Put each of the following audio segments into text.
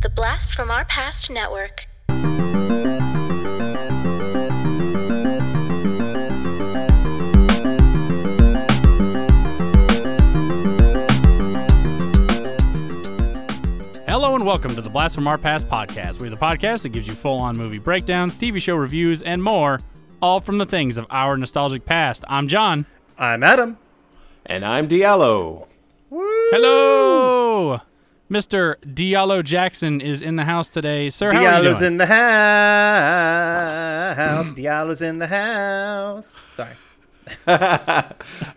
The Blast from Our Past Network. Hello and welcome to the Blast from Our Past podcast. We're the podcast that gives you full on movie breakdowns, TV show reviews, and more, all from the things of our nostalgic past. I'm John. I'm Adam. And I'm Diallo. Hello! Mr. Diallo Jackson is in the house today. Sir, how are you Diallo's doing? in the house. Diallo's in the house. Sorry.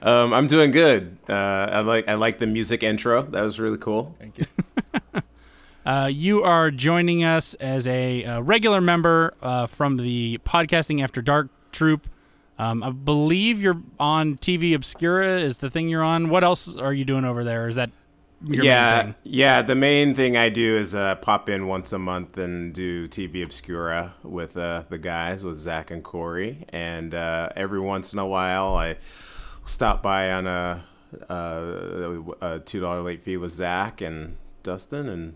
Um, I'm doing good. Uh, I like I like the music intro. That was really cool. Thank you. Uh, you are joining us as a uh, regular member uh, from the Podcasting After Dark troupe. Um, I believe you're on TV Obscura. Is the thing you're on? What else are you doing over there? Is that your main yeah, yeah. The main thing I do is uh, pop in once a month and do TV Obscura with uh, the guys, with Zach and Corey. And uh, every once in a while, I stop by on a, a, a two dollar late fee with Zach and Dustin, and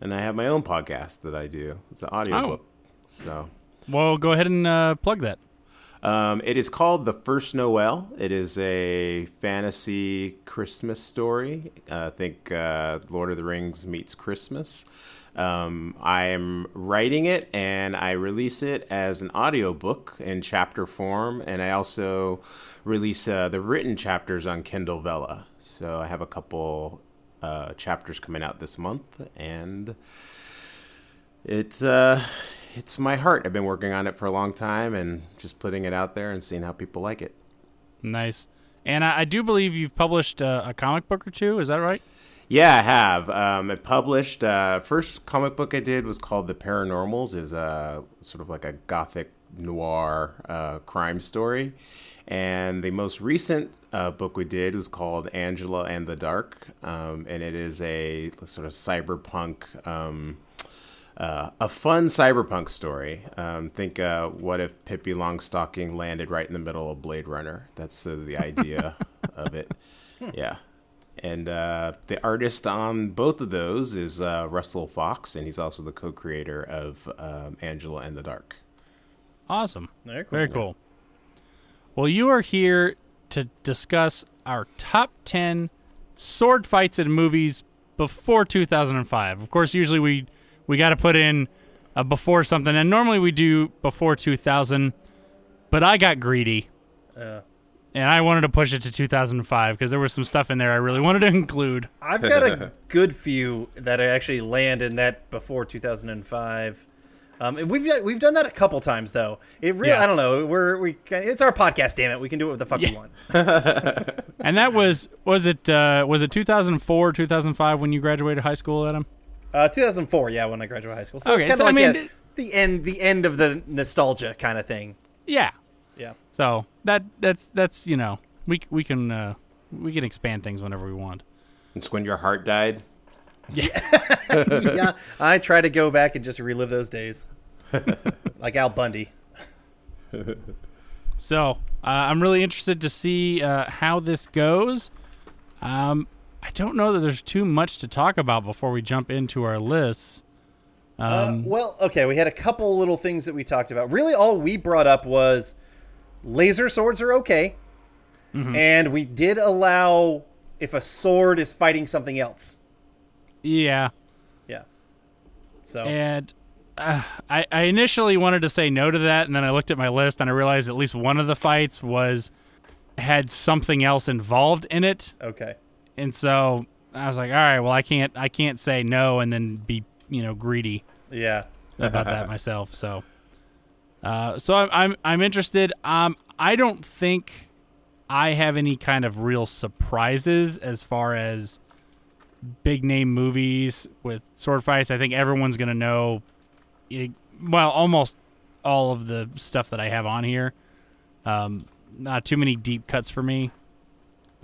and I have my own podcast that I do. It's an audiobook. So. Well, go ahead and uh, plug that. Um, it is called The First Noel. It is a fantasy Christmas story. Uh, I think uh, Lord of the Rings meets Christmas. Um, I am writing it and I release it as an audiobook in chapter form. And I also release uh, the written chapters on Kindle Vella. So I have a couple uh, chapters coming out this month. And it's uh it's my heart. I've been working on it for a long time and just putting it out there and seeing how people like it. Nice. And I, I do believe you've published uh, a comic book or two. Is that right? Yeah, I have. Um, I published uh, first comic book I did was called The Paranormals. is a sort of like a gothic noir uh, crime story, and the most recent uh, book we did was called Angela and the Dark, um, and it is a sort of cyberpunk. Um, uh, a fun cyberpunk story. Um, think, uh, what if Pippi Longstocking landed right in the middle of Blade Runner? That's sort of the idea of it. Yeah. And uh, the artist on both of those is uh, Russell Fox, and he's also the co-creator of um, Angela and the Dark. Awesome. Very cool. Very cool. Well, you are here to discuss our top 10 sword fights in movies before 2005. Of course, usually we we got to put in a before something, and normally we do before 2000, but I got greedy. Uh, And I wanted to push it to 2005 because there was some stuff in there I really wanted to include. I've got a good few that I actually land in that before 2005. Um, and we've we've done that a couple times though. It really Yeah. I don't know. We're we it's our podcast. Damn it, we can do it what the fuck we want. And that was was it uh, was it 2004 2005 when you graduated high school, Adam? Uh, 2004, yeah, when I graduated high school. So Okay, it's kind so, of I mean, a- the end the end of the nostalgia kind of thing. Yeah. Yeah. So that that's that's you know we we can uh, we can expand things whenever we want. It's when your heart died. yeah, I try to go back and just relive those days, like Al Bundy. So uh, I'm really interested to see uh, how this goes. Um, I don't know that there's too much to talk about before we jump into our lists. Uh, well, okay, we had a couple little things that we talked about. Really, all we brought up was laser swords are okay, and we did allow if a sword is fighting something else. Yeah, Yeah. So and uh, I, I initially wanted to say no to that, and then I looked at my list and I realized at least one of the fights was had something else involved in it. okay. And so I was like, all right, well, I can't, I can't say no and then be, you know, greedy Yeah. about that myself. So, uh, so I'm, I'm, I'm interested. Um, I don't think I have any kind of real surprises as far as big name movies with sword fights. I think everyone's gonna know, eh, well, almost all of the stuff that I have on here. Um, not too many deep cuts for me.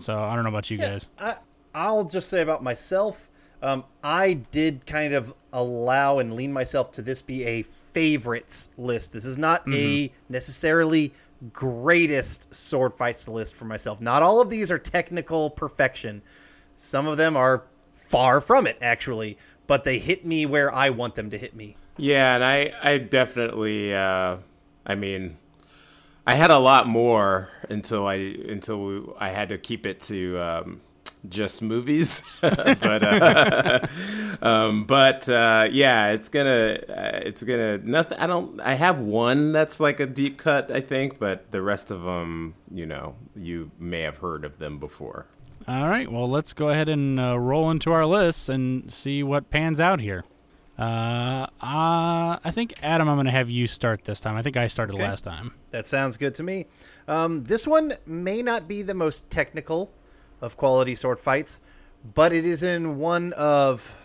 So I don't know about you guys. I, I'll just say about myself. Um, I did kind of allow and lean myself to this be a favorites list. This is not a necessarily greatest sword fights list for myself. Not all of these are technical perfection. Some of them are Far from it, actually. But they hit me where I want them to hit me. Yeah, and I, I definitely, uh, I mean, I had a lot more until I until I had to keep it to um, just movies. but uh, um, but uh, yeah, it's gonna uh, it's gonna nothing. I don't. I have one that's like a deep cut, I think, but the rest of them, you know, you may have heard of them before. All right, well, let's go ahead and uh, roll into our lists and see what pans out here. Uh, uh, I think Adam, I'm going to have you start this time. I think I started Okay. last time. That sounds good to me. Um, this one may not be the most technical of quality sword fights, but it is in one of,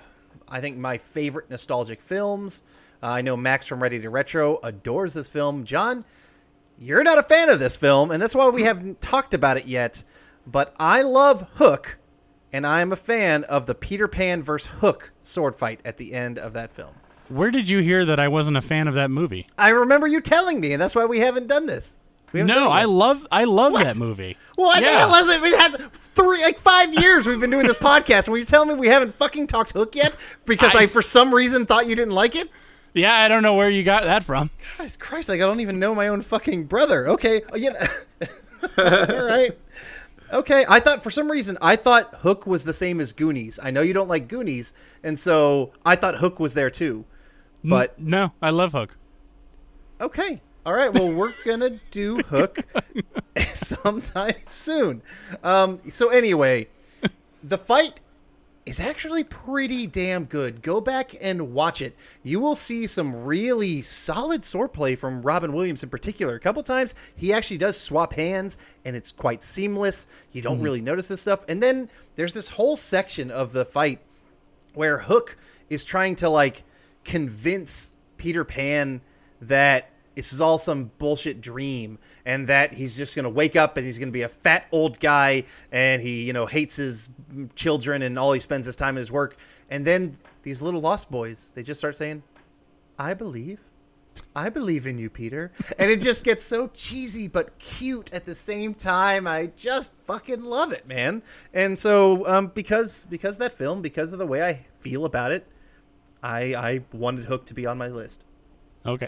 I think, my favorite nostalgic films. Uh, I know Max from Ready to Retro adores this film. John, you're not a fan of this film, and that's why we haven't talked about it yet. But I love Hook, and I am a fan of the Peter Pan versus Hook sword fight at the end of that film. Where did you hear that I wasn't a fan of that movie? I remember you telling me, and that's why we haven't done this. We haven't done No, it I yet. love I love What? that movie. What the hell is it? It has three, like five years we've been doing this podcast, and you're telling me we haven't fucking talked Hook yet because I, I- for some reason, thought you didn't like it. Yeah, I don't know where you got that from. Christ, Christ, like I don't even know my own fucking brother. Okay, uh, oh, yeah. all right. Okay, I thought for some reason I thought Hook was the same as Goonies. I know you don't like Goonies, and so I thought Hook was there too. But No, I love Hook. Okay. All right. Well, we're gonna do Hook sometime soon. Um, so anyway, the fight is actually pretty damn good. Go back and watch it. You will see some really solid swordplay from Robin Williams in particular. A couple times he actually does swap hands, and it's quite seamless. You don't really notice this stuff. And then there's this whole section of the fight where Hook is trying to like convince Peter Pan that this is all some bullshit dream and that he's just going to wake up and he's going to be a fat old guy and he, you know, hates his children and all he spends his time in his work. And then these little lost boys, they just start saying, "I believe. I believe in you, Peter." And it just gets so cheesy but cute at the same time. I just fucking love it, man. And so um, because because that film, because of the way I feel about it, I I wanted Hook to be on my list. Okay.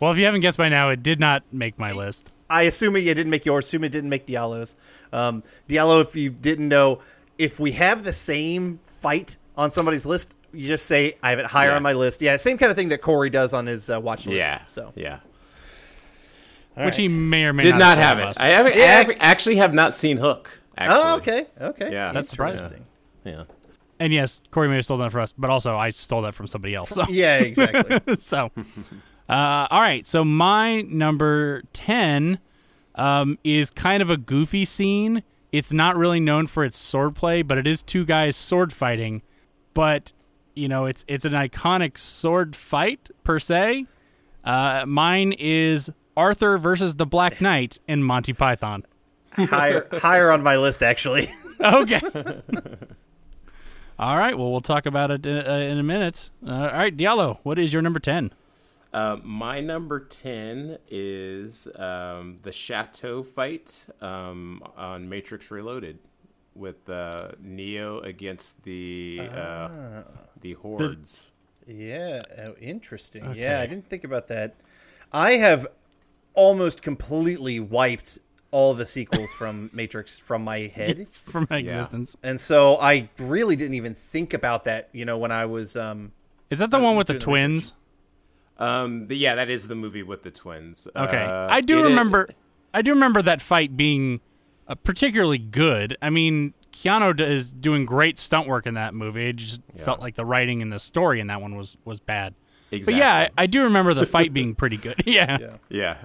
Well, if you haven't guessed by now, it did not make my list. I assume it didn't make yours. Assume it didn't make Diallo's. Um, Diallo, if you didn't know, if we have the same fight on somebody's list, you just say I have it higher Yeah. on my list. Yeah, same kind of thing that Corey does on his uh, watch list. Yeah. So yeah. which he may or may Did not, not have have us. it. I, haven't, Yeah. I haven't- actually have not seen Hook. Actually. oh, okay, okay. Yeah. That's surprising. Interesting. Yeah. And yes, Corey may have stolen that for us, but also I stole that from somebody else. So, Yeah, exactly. so uh, all right. So my number ten um, is kind of a goofy scene. It's not really known for its swordplay, but it is two guys sword fighting. But you know, it's it's an iconic sword fight per se. Uh, mine is Arthur versus the Black Knight in Monty Python. higher higher on my list actually. Okay. All right. Well, we'll talk about it in, uh, in a minute. Uh, all right, Diallo, what is your number 10? Uh, my number 10 is um, the Chateau fight um, on Matrix Reloaded with uh, Neo against the uh, the hordes. Yeah, oh, interesting. Okay. Yeah, I didn't think about that. I have almost completely wiped all the sequels from Matrix from my head. From my existence. And so I really didn't even think about that, you know, when I was um Is that the one with the the twins? Um, the, yeah, that is the movie with the twins. Okay. Uh, I do it- remember I do remember that fight being uh, particularly good. I mean, Keanu is doing great stunt work in that movie. It just felt like the writing and the story in that one was was bad. Exactly. But yeah, I, I do remember the fight being pretty good. yeah. Yeah. Yeah.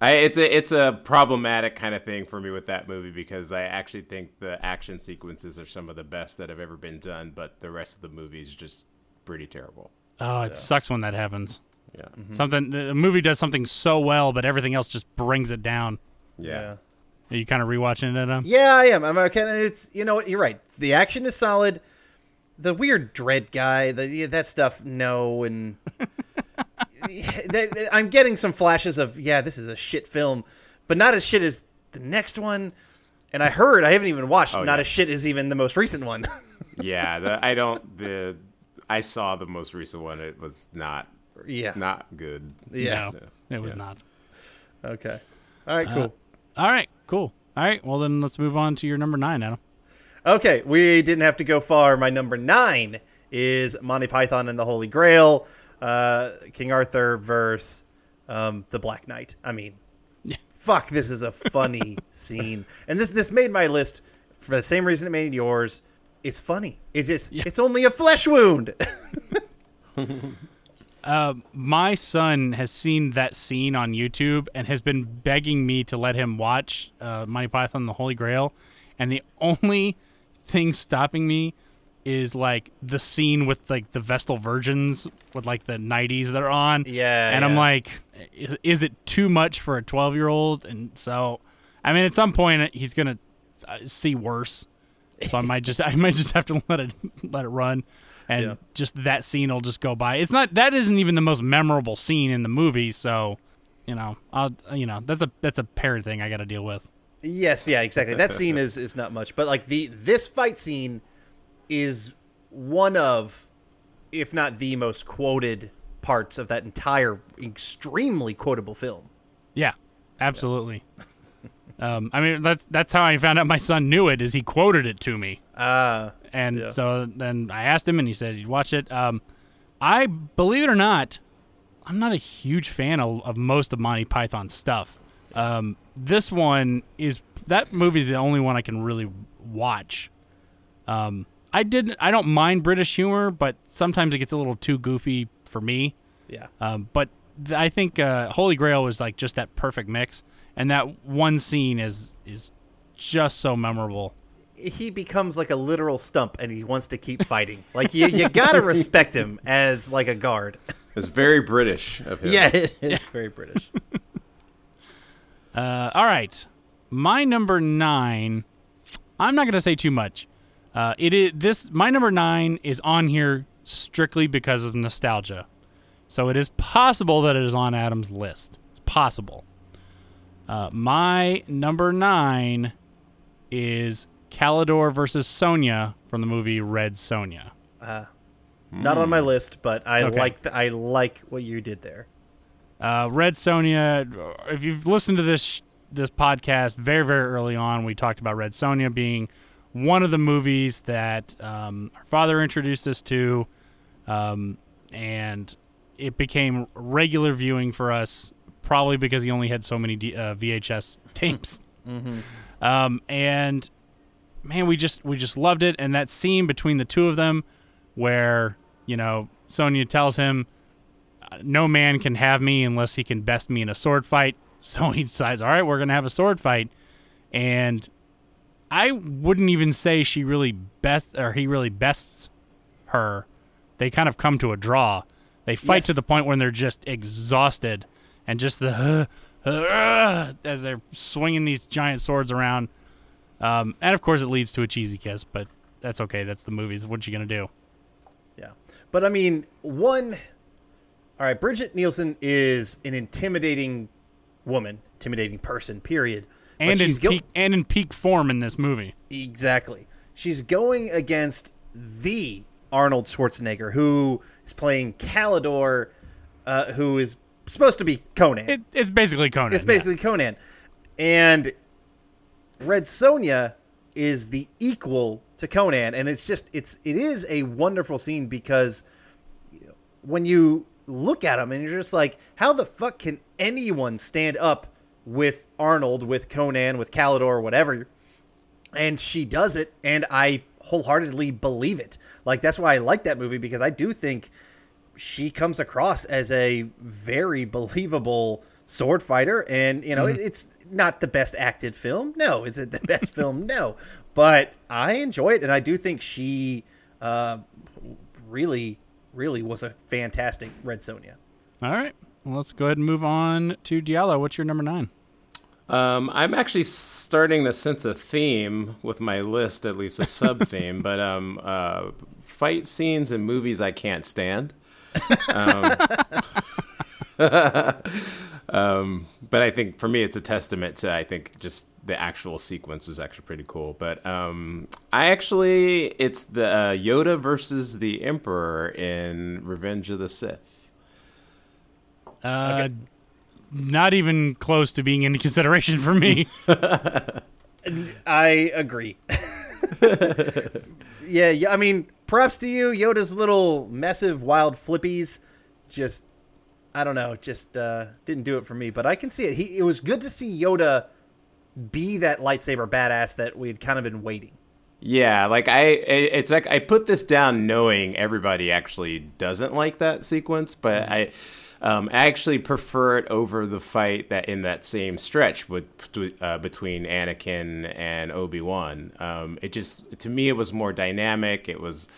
I, it's a it's a problematic kind of thing for me with that movie because I actually think the action sequences are some of the best that have ever been done, but the rest of the movie is just pretty terrible. Oh, it sucks when that happens. Yeah. Something the movie does something so well, but everything else just brings it down. Yeah. Are you kind of rewatching it? Um? Yeah, I am. I'm okay. and It's you know what you're right. The action is solid. The weird dread guy, the yeah, that stuff, no, and that- I'm getting some flashes of yeah, this is a shit film, but not as shit as the next one. And I heard I haven't even watched. Oh, not yeah. as shit as even the most recent one. yeah, the, I don't. The I saw the most recent one. It was not Yeah. not good. Yeah. No, it was not. Okay. All right. Uh, cool. All right, cool. All right, well then let's move on to your number nine, Adam. Okay, we didn't have to go far. My number nine is Monty Python and the Holy Grail, uh, King Arthur versus um, the Black Knight. I mean, fuck, this is a funny scene, and this this made my list for the same reason it made yours. It's funny. It just it's only a flesh wound. uh, My son has seen that scene on YouTube and has been begging me to let him watch uh, Monty Python and the Holy Grail, and the only thing stopping me is like the scene with like the Vestal Virgins with like the nighties that are on. Yeah, and I'm like, is, is it too much for a 12 year old? And so, I mean, at some point he's gonna uh, see worse. So I might just I might just have to let it let it run, and Yeah. just that scene will just go by. It's not that isn't even the most memorable scene in the movie. So, you know, I'll you know that's a that's a parent thing I got to deal with. Yes, yeah, exactly. That scene is is not much, but like the this fight scene is one of, if not the most quoted parts of that entire extremely quotable film. Yeah, absolutely. um, I mean that's that's how I found out my son knew it is he quoted it to me. Uh And Yeah. so then I asked him, and he said he'd watch it. Um, I believe it or not, I'm not a huge fan of, of most of Monty Python stuff. Um, this one is that movie is the only one I can really watch. Um, I didn't. I don't mind British humor, but sometimes it gets a little too goofy for me. yeah. Um, but th- I think uh, Holy Grail was like just that perfect mix, and that one scene is is just so memorable. He becomes like a literal stump and he wants to keep fighting. Like you you got to respect him as like a guard. It's very British of him. Yeah, it is very British. Uh, all right, my number nine. I'm not gonna say too much. Uh, it is this. My number nine is on here strictly because of nostalgia. So it is possible that it is on Adam's list. It's possible. Uh, my number nine is Kalidor versus Sonja from the movie Red Sonja. Not on my list, but I Okay. like th- I like what you did there. Uh, Red Sonja. If you've listened to this this podcast very very early on, we talked about Red Sonja being one of the movies that um, our father introduced us to, um, and it became regular viewing for us. Probably because he only had so many D- uh, VHS tapes, um, and man, we just we just loved it. And that scene between the two of them, where you know Sonja tells him no man can have me unless he can best me in a sword fight. So he decides, all right, we're going to have a sword fight. And I wouldn't even say she really best or he really bests her. They kind of come to a draw. They fight Yes. to the point when they're just exhausted and just the uh, uh, uh, as they're swinging these giant swords around. Um, and of course, it leads to a cheesy kiss, but that's okay. That's the movies. What you gonna do? Yeah. But I mean, one All right, Brigitte Nielsen is an intimidating woman, intimidating person, period. And in go- peak and in peak form in this movie. Exactly. She's going against the Arnold Schwarzenegger, who is playing Kalidor, uh, who is supposed to be Conan. It, it's basically Conan. it's yeah. basically Conan. And Red Sonja is the equal to Conan, and it's just it's it is a wonderful scene because when you look at him and you're just like, how the fuck can anyone stand up with Arnold, with Conan, with Kalidor, whatever? And she does it, and I wholeheartedly believe it. Like that's why I like that movie because I do think she comes across as a very believable sword fighter, and you know Mm-hmm. it's not the best acted film. No, is it the best film? No, but I enjoy it, and I do think she uh, really, really was a fantastic Red Sonja. All right. Well, let's go ahead and move on to Diallo. What's your number nine? Um, I'm actually starting to sense a theme with my list, at least a sub theme. but um, uh, fight scenes in movies I can't stand. Um, Um, but I think for me, it's a testament to I think just the actual sequence was actually pretty cool. But um, I actually, it's the uh, Yoda versus the Emperor in Revenge of the Sith. Uh, okay. Not even close to being in consideration for me. I agree. yeah, yeah. I mean, props to you. Yoda's little massive wild flippies, just I don't know, just uh, didn't do it for me. But I can see it. He it was good to see Yoda be that lightsaber badass that we had kind of been waiting. Yeah, like I, it's like I put this down knowing everybody actually doesn't like that sequence, but mm-hmm. I. Um, I actually prefer it over the fight that in that same stretch with uh, between Anakin and Obi Wan. Um, it just to me it was more dynamic. It was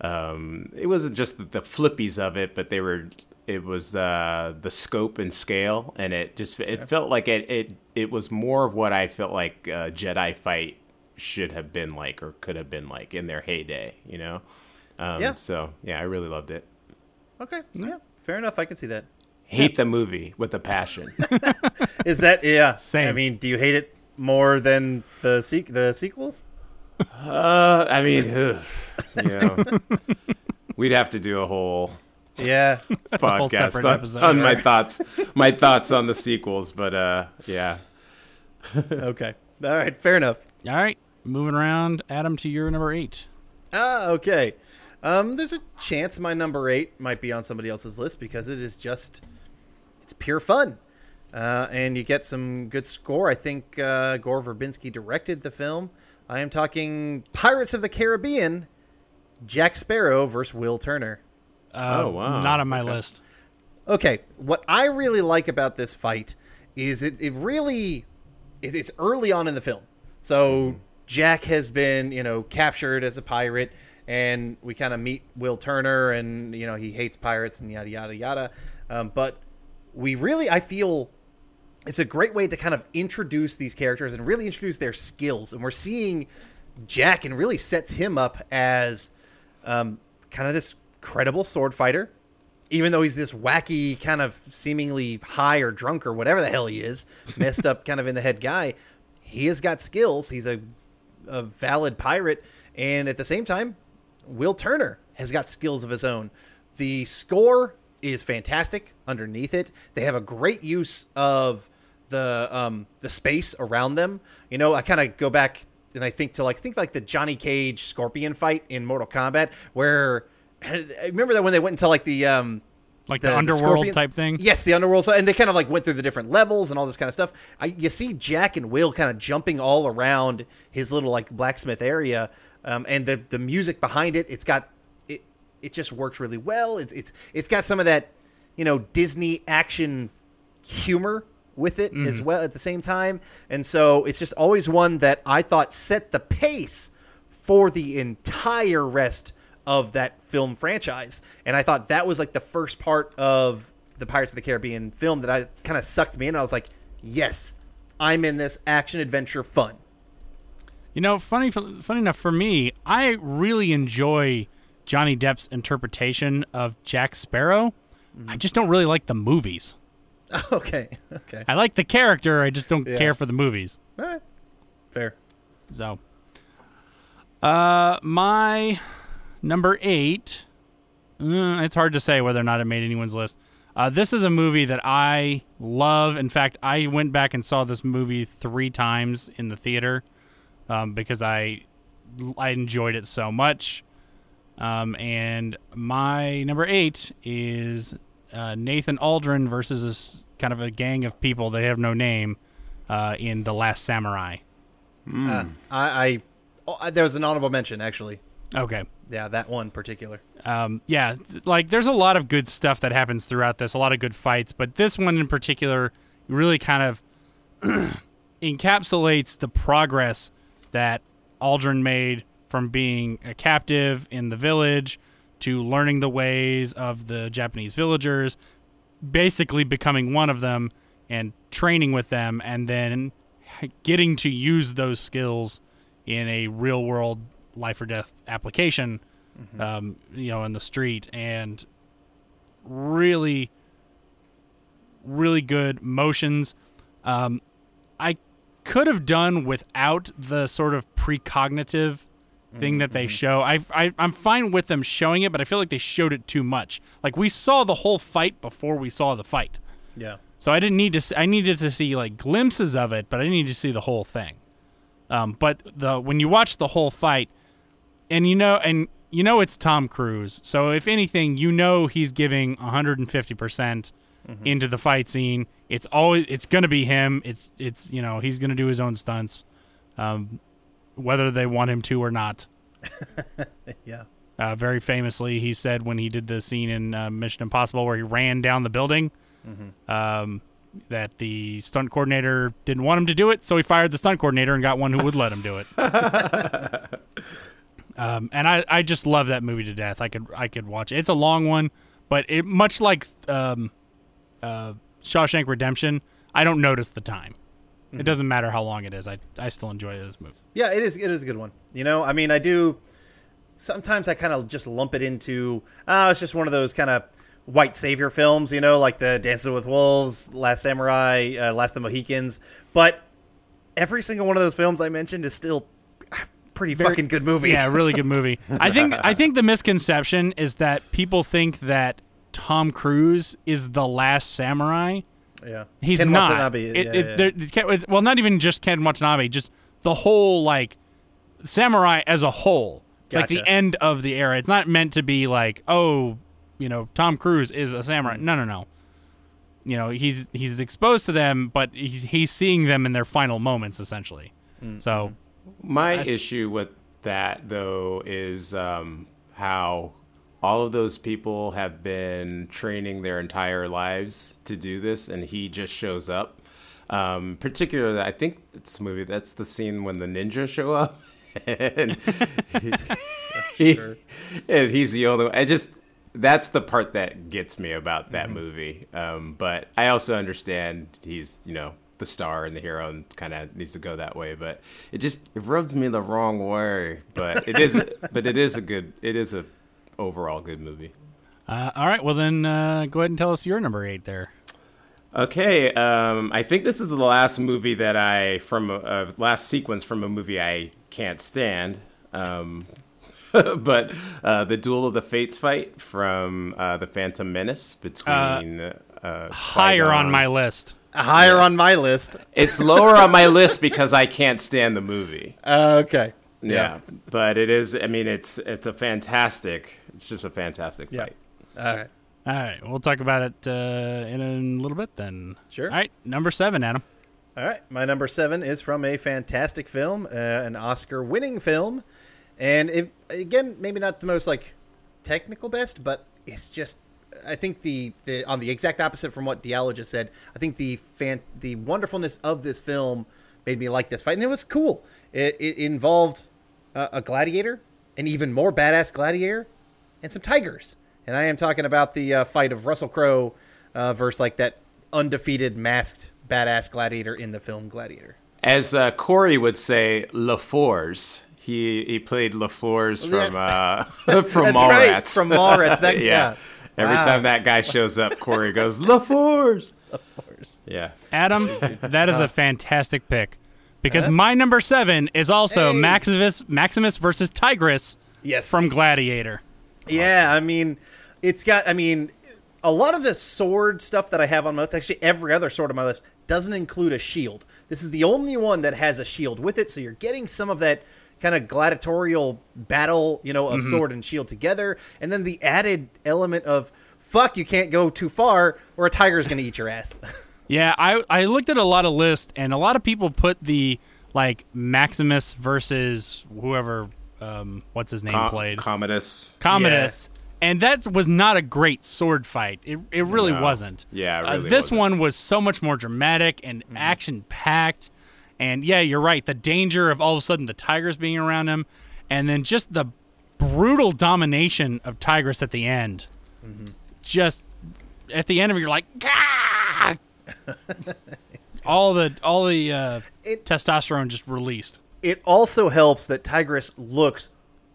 um, it wasn't just the, the flippies of it, but they were it was uh, the scope and scale, and it just it yeah. felt like it it it was more of what I felt like a Jedi fight should have been like or could have been like in their heyday. You know. Um, yeah. So yeah, I really loved it. Okay. Yeah. Fair enough. I can see that. Hate yeah. the movie with a passion. Is that yeah? Same. I mean, do you hate it more than the se- the sequels? Uh, I mean, ugh, you know, we'd have to do a whole yeah podcast on, on my thoughts, my thoughts on the sequels. But uh, yeah. okay. All right. Fair enough. All right. Moving around, Adam, to your number eight. Ah, okay. Um, there's a chance my number eight might be on somebody else's list because it is just it's pure fun. Uh, and you get some good score. I think uh, Gore Verbinski directed the film. I am talking Pirates of the Caribbean, Jack Sparrow versus Will Turner. Uh, oh wow! Not on my okay. list. Okay, what I really like about this fight is it, it really it, it's early on in the film. So mm-hmm. Jack has been you know captured as a pirate and we kind of meet Will Turner, and you know he hates pirates and yada yada yada. Um, but we really, I feel, it's a great way to kind of introduce these characters and really introduce their skills. And we're seeing Jack, and really sets him up as um, kind of this credible sword fighter. Even though he's this wacky, kind of seemingly high or drunk or whatever the hell he is, messed up kind of in the head guy, he has got skills. He's a, a valid pirate. And at the same time, Will Turner has got skills of his own. The score is fantastic underneath it. They have a great use of the um, the space around them. You know, I kind of go back and I think to like think like the Johnny Cage Scorpion fight in Mortal Kombat, where I remember that when they went into like the um, like the, the underworld the type thing. Yes, the underworld, and they kind of like went through the different levels and all this kind of stuff. I, you see Jack and Will kind of jumping all around his little like blacksmith area, um, and the the music behind it, it's got it it just works really well. It's it's it's got some of that you know Disney action humor with it mm-hmm. as well at the same time, and so it's just always one that I thought set the pace for the entire rest of that film franchise. And I thought that was like the first part of the Pirates of the Caribbean film that I kind of sucked me in. I was like, yes, I'm in this action adventure fun. You know, funny funny enough for me, I really enjoy Johnny Depp's interpretation of Jack Sparrow. Mm-hmm. I just don't really like the movies. Okay. Okay. I like the character, I just don't yeah. care for the movies. All right. Fair. So, uh my number 8 uh, it's hard to say whether or not it made anyone's list. Uh, this is a movie that I love. In fact, I went back and saw this movie three times in the theater um, because I I enjoyed it so much. Um, and my number eight is uh, Nathan Algren versus this kind of a gang of people that have no name uh, in The Last Samurai. Mm. Uh, I, I oh, there was an honorable mention actually. Okay. Yeah, that one particular. Um, yeah, like there's a lot of good stuff that happens throughout this, a lot of good fights, but this one in particular really kind of encapsulates the progress that Algren made from being a captive in the village to learning the ways of the Japanese villagers, basically becoming one of them and training with them, and then getting to use those skills in a real world life or death application, mm-hmm. um, you know, in the street, and really, really good motions. Um, could have done without the sort of precognitive thing that they show. I, I I'm fine with them showing it, but I feel like they showed it too much. Like we saw the whole fight before we saw the fight. Yeah. So I didn't need to. See, I needed to see like glimpses of it, but I needed to see the whole thing. Um, but the when you watch the whole fight, and you know, and you know it's Tom Cruise. So if anything, you know he's giving 150 percent into the fight scene. It's always it's gonna be him. It's it's you know he's gonna do his own stunts, um, whether they want him to or not. Yeah. Uh, very famously, he said when he did the scene in uh, Mission Impossible where he ran down the building, um, that the stunt coordinator didn't want him to do it, so he fired the stunt coordinator and got one who would let him do it. um, and I, I just love that movie to death. I could I could watch it. It's a long one, but it much like um, uh, Shawshank Redemption, I don't notice the time. It doesn't matter how long it is. I I still enjoy this movie. Yeah, it is. It is a good one. You know, I mean, I do. Sometimes I kind of just lump it into. Oh, it's just one of those kind of white savior films. You know, like the Dances with Wolves, Last Samurai, uh, Last of the Mohicans. But every single one of those films I mentioned is still pretty fucking good movie. Yeah, really good movie. I think I think the misconception is that people think that Tom Cruise is the last samurai. yeah. He's Ken not. Watanabe, It- yeah, it- yeah. there- it well, not even just Ken Watanabe, just the whole like samurai as a whole. It's like the end of the era. It's not meant to be like, oh, you know, Tom Cruise is a samurai. No, no, no. You know, he's he's exposed to them, but he's he's seeing them in their final moments, essentially. Mm-hmm. So My issue with that, though, is um, how all of those people have been training their entire lives to do this, and he just shows up. Um, particularly, I think it's movie that's the scene when the ninja show up, and he's, he- and he's the only one. I just that's the part that gets me about that movie. Um, but I also understand he's you know the star and the hero and kind of needs to go that way. But it just it rubs me the wrong way. But it is but it is a good it is a overall good movie. uh, all right, well then uh, go ahead and tell us your number eight there. Okay, um, I think this is the last movie that I from a, uh, last sequence from a movie I can't stand. Um, but uh, the Duel of the Fates fight from uh, the Phantom Menace between uh, Higher on my list. Higher on my list. It's lower on my list because I can't stand the movie. Uh, okay. Yeah, but it is. I mean, it's it's a fantastic. It's just a fantastic Yeah. fight. All right. All right, we'll talk about it uh, in a little bit then. Sure. All right, number seven, Adam. All right, my number seven is from a fantastic film, uh, an Oscar-winning film, and it again maybe not the most like technical best, but it's just I think the the on the exact opposite from what Diallo just said. I think the fan the wonderfulness of this film made me like this fight, and it was cool. It, it involved uh, a gladiator, an even more badass gladiator, and some tigers. And I am talking about the uh, fight of Russell Crowe uh, versus like that undefeated masked badass gladiator in the film Gladiator. As uh, Corey would say, LaFours. He he played LaFours from Yes. uh, from That's Mallrats. right, from Mallrats. That, yeah. yeah. Every Wow. time that guy shows up, Corey goes LaFours. Yeah. Adam, that is a fantastic pick because uh-huh. my number seven is also Hey. Maximus Maximus versus Tigris Yes. from Gladiator. Yeah, I mean, it's got. I mean, a lot of the sword stuff that I have on my list, actually every other sword on my list, doesn't include a shield. This is the only one that has a shield with it, so you're getting some of that kind of gladiatorial battle, you know, of mm-hmm. sword and shield together, and then the added element of fuck, you can't go too far, or a tiger's gonna eat your ass. Yeah, I I looked at a lot of lists and a lot of people put the like Maximus versus whoever um what's his name Com- played Commodus. Commodus. And that was not a great sword fight. It, it really No. wasn't. Yeah, it Uh, this wasn't. one was so much more dramatic and action packed. And yeah, you're right. The danger of all of a sudden the tigers being around him, and then just the brutal domination of Tigris at the end. Just at the end of it, you're like, "Gah!" all the all the uh, It- testosterone just released. it also helps that Tigris looks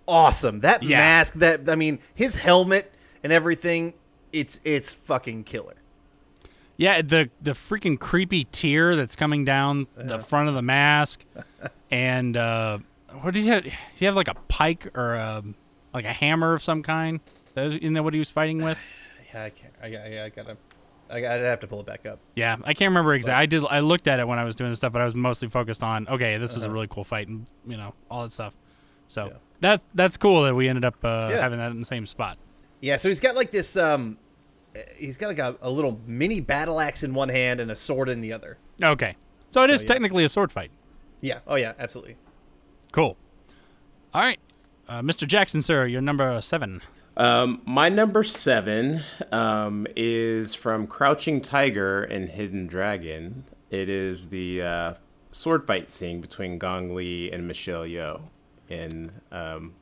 awesome. That Yeah. mask, that I mean, his helmet and everything, it's it's fucking killer. Yeah, the the freaking creepy tear that's coming down the front of the mask, and uh, what did he have? He have like a pike or a, like a hammer of some kind. That was, isn't that what he was fighting with? Yeah, I can't. I, I, I gotta. I, I'd have to pull it back up. Yeah, I can't remember exactly. I did. I looked at it when I was doing this stuff, but I was mostly focused on okay, this is a really cool fight, and you know all that stuff. So Yeah. that's that's cool that we ended up uh, Yeah. having that in the same spot. Yeah, so he's got like this. Um, he's got like a, a little mini battle axe in one hand and a sword in the other. Okay, so it is yeah. technically a sword fight. Yeah. Oh yeah, absolutely. Cool. All right, uh, Mr. Jackson, sir, you're number seven. Um, my number seven um, is from Crouching Tiger and Hidden Dragon. It is the uh, sword fight scene between Gong Li and Michelle Yeoh in um,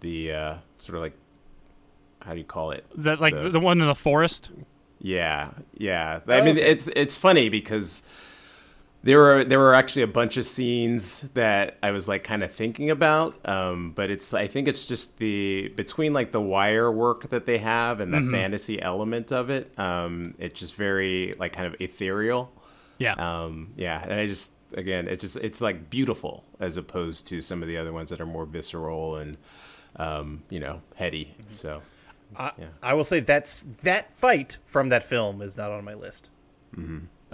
the uh, sort of like how do you call it? Is that like The- the, one in the forest? Yeah, yeah. I mean, okay. it's it's funny because there were there were actually a bunch of scenes that I was like kind of thinking about, um, but it's I think it's just the between like the wire work that they have and the fantasy element of it. Um, it's just very like kind of ethereal. Yeah. Um, yeah, and I just again, it's just it's like beautiful as opposed to some of the other ones that are more visceral and um, you know heady. So I, Yeah. I will say that's that fight from that film is not on my list.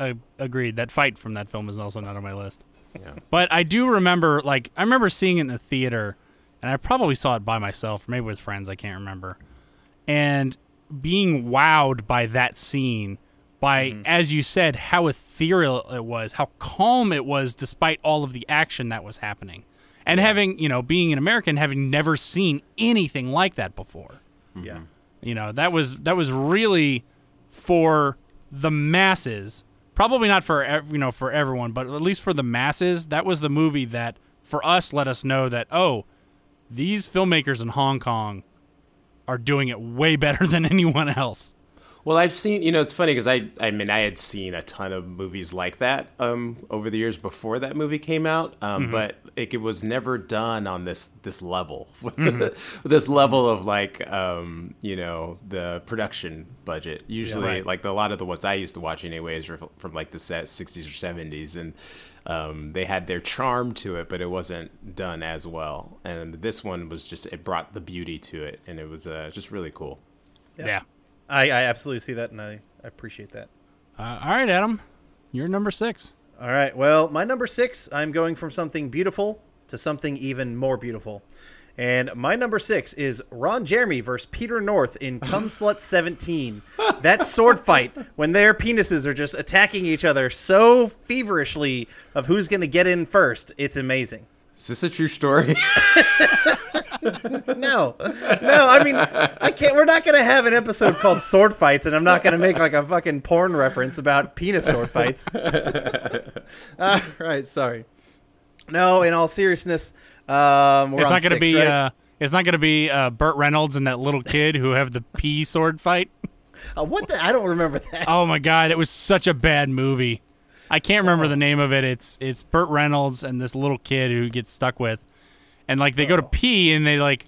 I agreed. That fight from that film is also not on my list. yeah. But I do remember, like, I remember seeing it in the theater, and I probably saw it by myself, maybe with friends. I can't remember. And being wowed by that scene, by, mm-hmm. as you said, how ethereal it was, how calm it was, despite all of the action that was happening. And having, you know, being an American, having never seen anything like that before. Yeah. You know, that was that was really for the masses. Probably not for you know for everyone, but at least for the masses, that was the movie that for us let us know that oh, these filmmakers in Hong Kong are doing it way better than anyone else. Well, I've seen, you know, it's funny because I, I mean, I had seen a ton of movies like that um, over the years before that movie came out, um, but it, it was never done on this this level, this level of like, um, you know, the production budget. Usually, right. like the, a lot of the ones I used to watch, anyways, were from like the set '60s or '70s, and um, they had their charm to it, but it wasn't done as well. And this one was just it brought the beauty to it, and it was uh, just really cool. Yeah. I, I absolutely see that, and I, I appreciate that. Uh, all right, Adam, you're number six. All right. Well, my number six, I'm going from something beautiful to something even more beautiful. And my number six is Ron Jeremy versus Peter North in Come Slut 17. That sword fight when their penises are just attacking each other so feverishly of who's going to get in first. It's amazing. Is this a true story? No, no. I mean, I can't. We're not going to have an episode called sword fights, and I'm not going to make like a fucking porn reference about penis sword fights. uh, right. Sorry. No. In all seriousness, um, we're it's on not going to six, be. right? Uh, it's not going to be uh, Burt Reynolds and that little kid who have the pea sword fight. Uh, what? The, I don't remember that. Oh my god, it was such a bad movie. I can't remember the name of it. It's it's Burt Reynolds and this little kid who gets stuck with, and like they go Oh. to pee and they like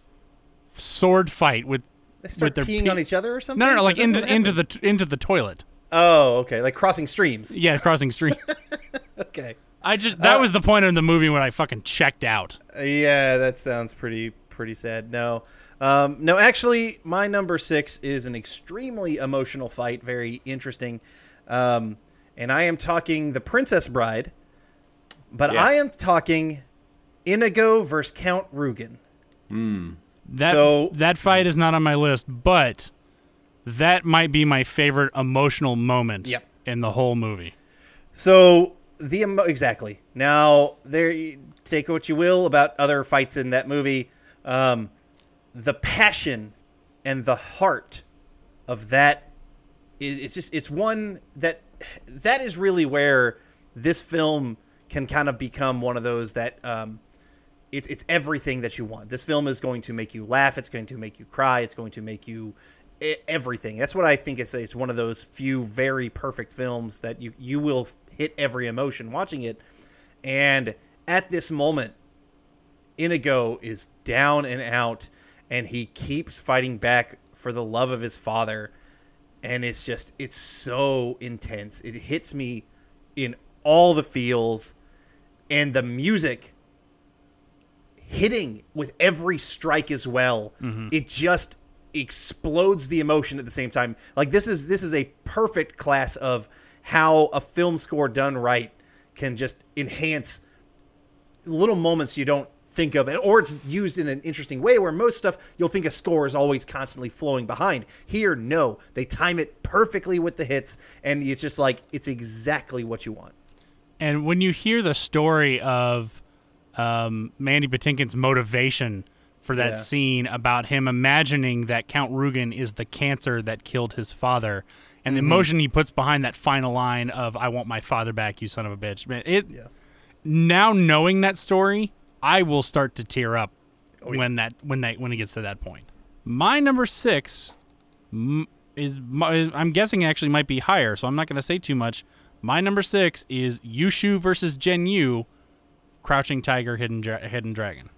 sword fight with They start with their peeing pee- on each other or something. No, no, no, like into into the into the toilet. Oh, okay. Like crossing streams. Yeah, crossing street. Okay. I just that Uh, was the point of the movie when I fucking checked out. Yeah, that sounds pretty pretty sad. No, um, no. Actually, my number six is an extremely emotional fight. Very interesting, um, and I am talking the Princess Bride, but Yeah. I am talking Inigo versus Count Rugen. That So- that fight is not on my list, but that might be my favorite emotional moment Yep. in the whole movie. So the emo- exactly now there take what you will about other fights in that movie. Um, the passion and the heart of that is it's just it's one that that is really where this film can kind of become one of those that um, it's it's everything that you want. This film is going to make you laugh. It's going to make you cry. It's going to make you everything. That's what I think it's it's one of those few very perfect films that you you will hit every emotion watching it. And at this moment, Inigo is down and out, and he keeps fighting back for the love of his father. and it's just it's so intense. It hits me in all the feels, and the music hitting with every strike as well. Mm-hmm. It just explodes the emotion at the same time. Like this is this is a perfect class of how a film score done right can just enhance little moments you don't think of or it's used in an interesting way where most stuff you'll think a score is always constantly flowing behind here no they time it perfectly with the hits and it's just like it's exactly what you want And when you hear the story of um, Mandy Patinkin's motivation for that Yeah. scene about him imagining that Count Rugen is the cancer that killed his father, and the Mm-hmm. emotion he puts behind that final line of "I want my father back, you son of a bitch," man, it. Yeah. Now knowing that story, I will start to tear up Oh, yeah. when that when that when it gets to that point. My number six is I'm guessing actually might be higher, so I'm not going to say too much. My number six is Yushu versus Jen Yu, Crouching Tiger, Hidden Dra- Hidden Dragon.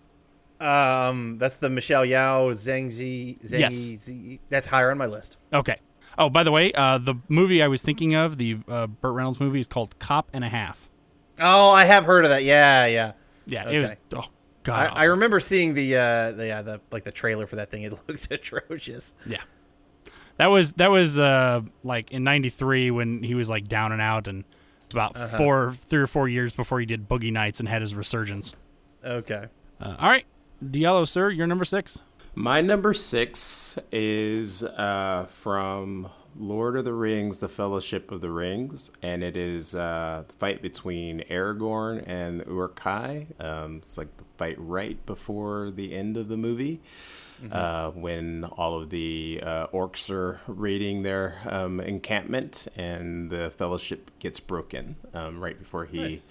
um that's the Michelle Yeoh zhang zi zhang Yes. Zi- that's higher on my list Okay. Oh, by the way, uh, the movie I was thinking of, the uh, Burt Reynolds movie, is called Cop and a Half. oh i have heard of that yeah yeah Yeah, it was. Okay. Oh I, God. I remember seeing the uh the, yeah, the like the trailer for that thing it looked atrocious Yeah. That was that was uh like in '93 when he was like down and out, and about Uh-huh. four, three or four years before he did Boogie Nights and had his resurgence. okay Uh, all right, Diallo, sir, you're number six. My number six is uh, from Lord of the Rings: The Fellowship of the Rings, and it is uh, the fight between Aragorn and Uruk-hai. Um, it's like the fight right before the end of the movie, uh, when all of the uh, orcs are raiding their um, encampment, and the Fellowship gets broken um, right before he Nice.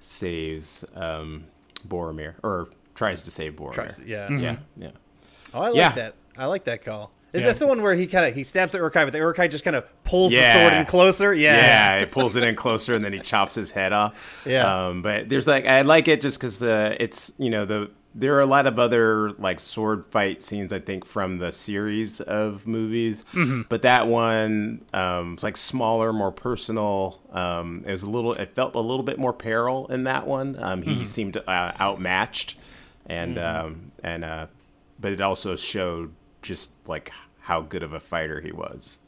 saves um, Boromir or tries to save Boromir. Tries- yeah. yeah, yeah. Oh, I like Yeah. that. I like that call. Is Yeah. that the one where he kind of he stabs the Uruk-hai, but the Uruk-hai just kind of pulls the sword in closer? Yeah. Yeah, it pulls it in closer and then he chops his head off. Yeah. Um, but there's like I like it just because the it's you know the there are a lot of other like sword fight scenes I think from the series of movies, but that one um, it's like smaller, more personal. Um, it was a little it felt a little bit more peril in that one. Um, he seemed uh, outmatched, and um, and uh, but it also showed just like how good of a fighter he was.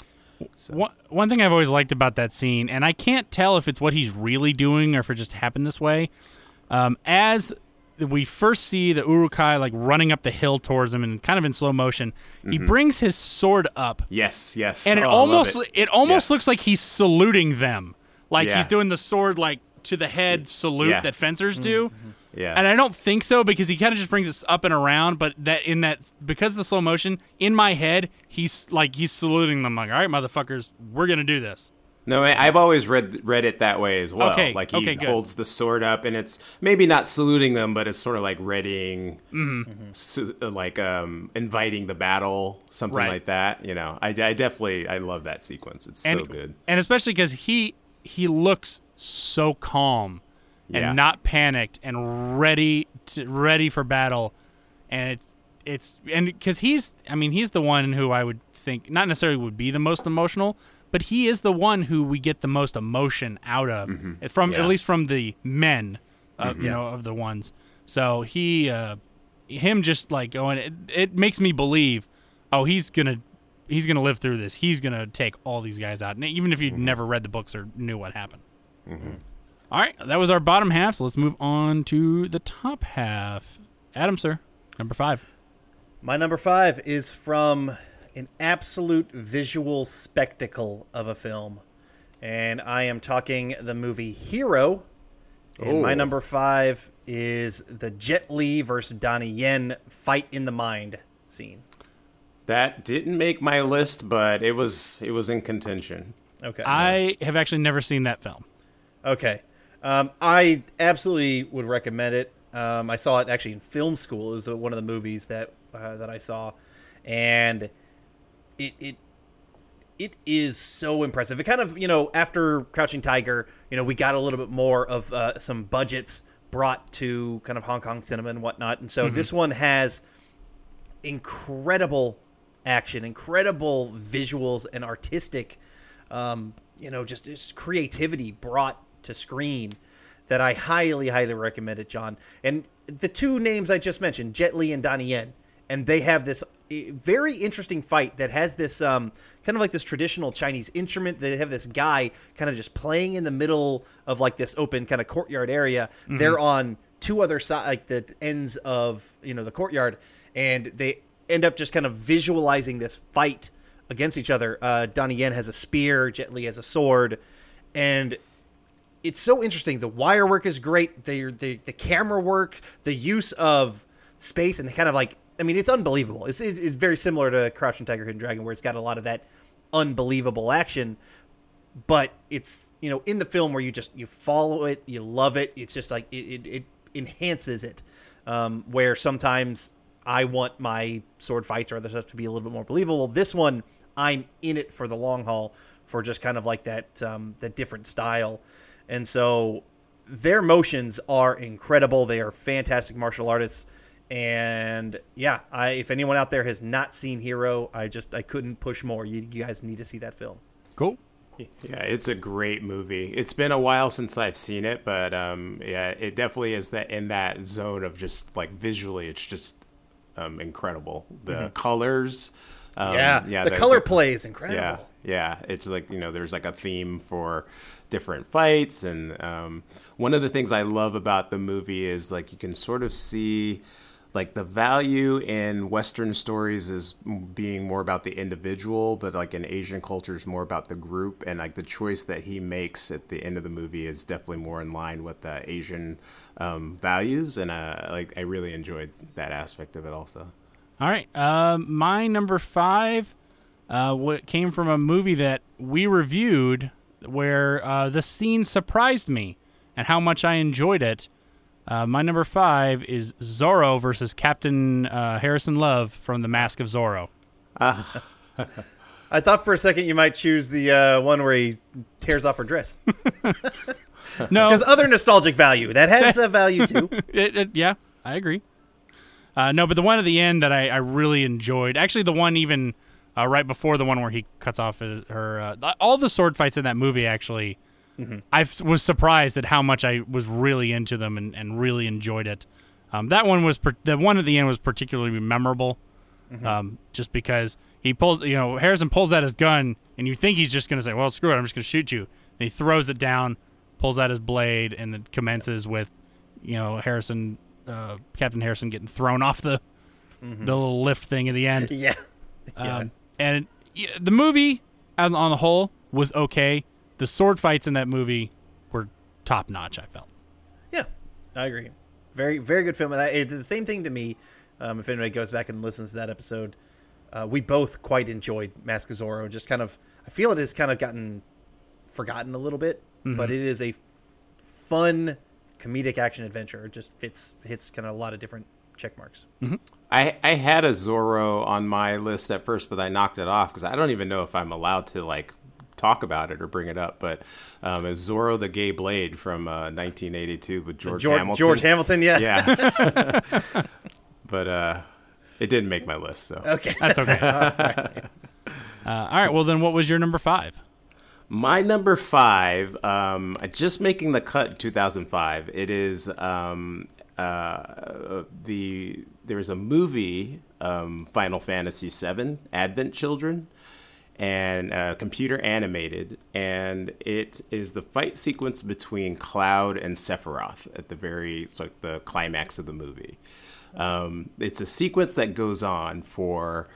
One, one thing I've always liked about that scene, and I can't tell if it's what he's really doing or if it just happened this way. Um, as we first see the Uruk-hai like running up the hill towards him and kind of in slow motion, he brings his sword up, Yes, yes. and it Mm-hmm. Oh, almost it. it, almost Yeah. looks like he's saluting them, like Yeah. he's doing the sword like to the head salute Yeah. that fencers do. Yeah. And I don't think so because he kind of just brings us up and around, but that in that because of the slow motion in my head, he's like he's saluting them like, "All right, motherfuckers, we're gonna do this." No, I've always read read it that way as well. Okay, Like he okay, holds the sword up, and it's maybe not saluting them, but it's sort of like readying, Mm-hmm. su- uh, like um, inviting the battle, something Right. like that. You know, I, I definitely I love that sequence. It's and so good. and especially because he he looks so calm and Yeah. not panicked and ready to ready for battle, and it, it's and because he's I mean he's the one who I would think not necessarily would be the most emotional, but he is the one who we get the most emotion out of mm-hmm. eh, from Yeah. at least from the men, uh, mm-hmm. you know, of the ones. So he uh, him just like going it, it makes me believe, oh he's gonna he's gonna live through this. He's gonna take all these guys out, and even if you would mm-hmm. never read the books or knew what happened. All right, that was our bottom half. So let's move on to the top half. Adam, sir, number five. My number five is from an absolute visual spectacle of a film. And I am talking the movie Hero. And my Oh. number five is the Jet Li versus Donnie Yen fight in the mind scene. That didn't make my list, but it was it was in contention. Okay. I have actually never seen that film. Okay. Um, I absolutely would recommend it. Um, I saw it actually in film school. It was one of the movies that uh, that I saw, and it it it is so impressive. It kind of you know after Crouching Tiger, you know we got a little bit more of uh, some budgets brought to kind of Hong Kong cinema and whatnot, and so this one has incredible action, incredible visuals, and artistic, um, you know, just, just creativity brought to screen that I highly, highly recommend it, John. And the two names I just mentioned, Jet Li and Donnie Yen, and they have this very interesting fight that has this um, kind of like this traditional Chinese instrument. They have this guy kind of just playing in the middle of like this open kind of courtyard area. Mm-hmm. They're on two other side, like the ends of you know the courtyard, and they end up just kind of visualizing this fight against each other. Uh, Donnie Yen has a spear, Jet Li has a sword, and it's so interesting. The wire work is great. The, the the camera work, the use of space, and kind of like I mean, it's unbelievable. It's, it's, it's very similar to Crouching Tiger, Hidden Dragon, where it's got a lot of that unbelievable action. But it's you know in the film where you just you follow it, you love it. It's just like it it, it enhances it. Um, where sometimes I want my sword fights or other stuff to be a little bit more believable. This one, I'm in it for the long haul, for just kind of like that um, that different style. And so their motions are incredible. They are fantastic martial artists. And yeah, I, if anyone out there has not seen Hero, I just I couldn't push more. You, you guys need to see that film. Cool. Yeah, it's a great movie. It's been a while since I've seen it, but um, yeah, it definitely is that in that zone of just like visually, it's just um, incredible. The mm-hmm. colors, um, yeah, yeah, the, the color the, play is incredible. Yeah, yeah, it's like you know, there's like a theme for different fights. And um, one of the things I love about the movie is like you can sort of see like the value in Western stories is being more about the individual, but like in Asian culture is more about the group. And like the choice that he makes at the end of the movie is definitely more in line with the Asian um, values. And uh, like I really enjoyed that aspect of it also. All right, uh, my number five, uh, what came from a movie that we reviewed where uh, the scene surprised me and how much I enjoyed it. Uh, my number five is Zorro versus Captain uh, Harrison Love from The Mask of Zorro. I thought for a second you might choose the uh, one where he tears off her dress. no, because other nostalgic value that has a value too. it, it, yeah, I agree. Uh, no, but the one at the end that I, I really enjoyed, actually, the one even uh, right before the one where he cuts off his, her. Uh, all the sword fights in that movie actually. Mm-hmm. I was surprised at how much I was really into them and, and really enjoyed it. Um, that one was per- the one at the end was particularly memorable, mm-hmm. um, just because he pulls you know Harrison pulls out his gun and you think he's just gonna say well screw it I'm just gonna shoot you and he throws it down, pulls out his blade and it commences with you know Harrison uh, Captain Harrison getting thrown off the mm-hmm. the little lift thing at the end. yeah. yeah. Um, and the movie, as on the whole, was okay. The sword fights in that movie were top notch. I felt. Yeah, I agree. Very, very good film, and I, it did the same thing to me. Um, if anybody goes back and listens to that episode, uh, we both quite enjoyed Mask of Zorro. Just kind of, I feel it has kind of gotten forgotten a little bit, mm-hmm. but it is a fun comedic action adventure. It just fits hits kind of a lot of different check marks. Mm-hmm. I, I had a Zorro on my list at first, but I knocked it off because I don't even know if I'm allowed to like talk about it or bring it up. But um, it's Zorro the Gay Blade from uh, 1982 with George, George Hamilton. George Hamilton, yeah, yeah. but uh, it didn't make my list, so okay, that's okay. all, right. Uh, all right. Well, then, what was your number five? My number five, um, just making the cut in 2005. It is um, uh, the there's a movie, um, Final Fantasy VII, Advent Children, and uh, computer animated, and it is the fight sequence between Cloud and Sephiroth at the very it's like the climax of the movie. Um, it's a sequence that goes on for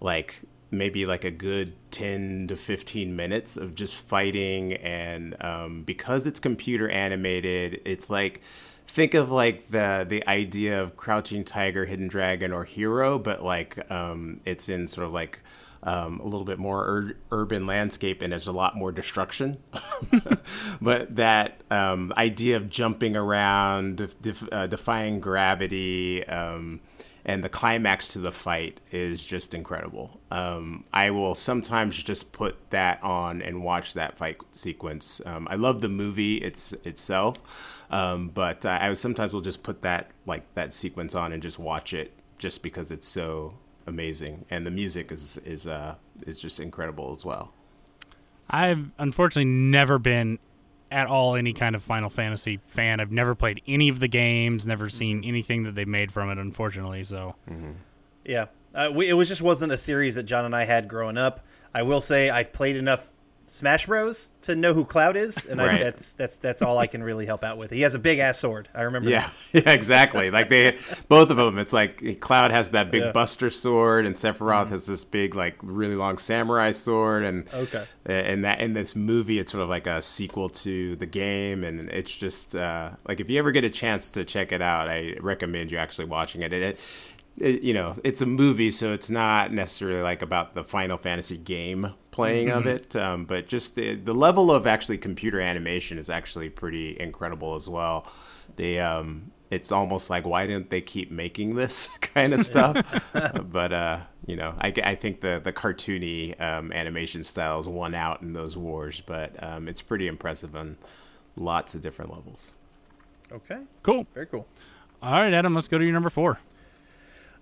like maybe like a good 10 to 15 minutes of just fighting and um, because it's computer animated it's like think of like the the idea of Crouching Tiger, Hidden Dragon, or Hero, but like um, it's in sort of like um, a little bit more ur- urban landscape and there's a lot more destruction. but that um, idea of jumping around, def- def- uh, defying gravity, um, and the climax to the fight is just incredible. Um, I will sometimes just put that on and watch that fight sequence. Um, I love the movie it's itself, um, but uh, I sometimes will just put that like that sequence on and just watch it just because it's so amazing, and the music is is uh, is just incredible as well. I've unfortunately never been at all any kind of Final Fantasy fan. I've never played any of the games, never seen anything that they made from it, unfortunately. So, Yeah, uh, we, it was just wasn't a series that John and I had growing up. I will say I've played enough Smash Bros to know who Cloud is, and I, that's that's that's all I can really help out with. He has a big ass sword. I remember. Yeah, yeah, exactly. Like they, both of them. It's like Cloud has that big Yeah. Buster sword, and Sephiroth has this big, like, really long samurai sword. And Okay. and that in this movie, it's sort of like a sequel to the game, and it's just uh, like if you ever get a chance to check it out, I recommend you actually watching it. It, it, it you know, it's a movie, so it's not necessarily like about the Final Fantasy game playing of it, um, but just the the level of actually computer animation is actually pretty incredible as well. They um, it's almost like why didn't they keep making this kind of stuff? but uh, you know, I, I think the the cartoony um, animation styles won out in those wars, but um, it's pretty impressive on lots of different levels. Okay. cool. Very cool. All right, Adam, let's go to your number four.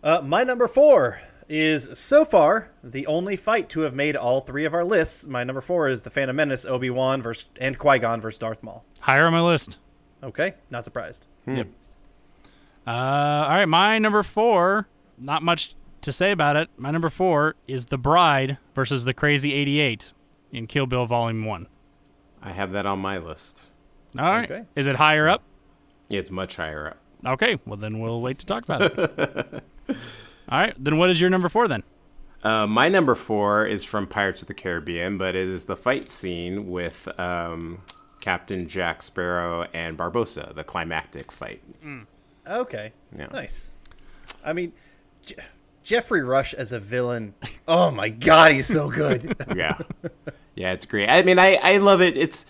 Uh, my number four is so far the only fight to have made all three of our lists. My number four is the Phantom Menace, Obi Wan versus and Qui Gon versus Darth Maul. Higher on my list. Okay, not surprised. Yep. Uh, all right, my number four. Not much to say about it. My number four is the Bride versus the Crazy Eighty Eight in Kill Bill Volume One. I have that on my list. All right, Okay. is it higher up? It's much higher up. Okay, well then we'll wait to talk about it. all right, then what is your number four then? Uh, my number four is from Pirates of the Caribbean, but it is the fight scene with um, Captain Jack Sparrow and Barbossa, the climactic fight. Okay, Yeah. nice. I mean, Je- Geoffrey Rush as a villain. Oh my god, he's so good. yeah yeah it's great i mean i i love it it's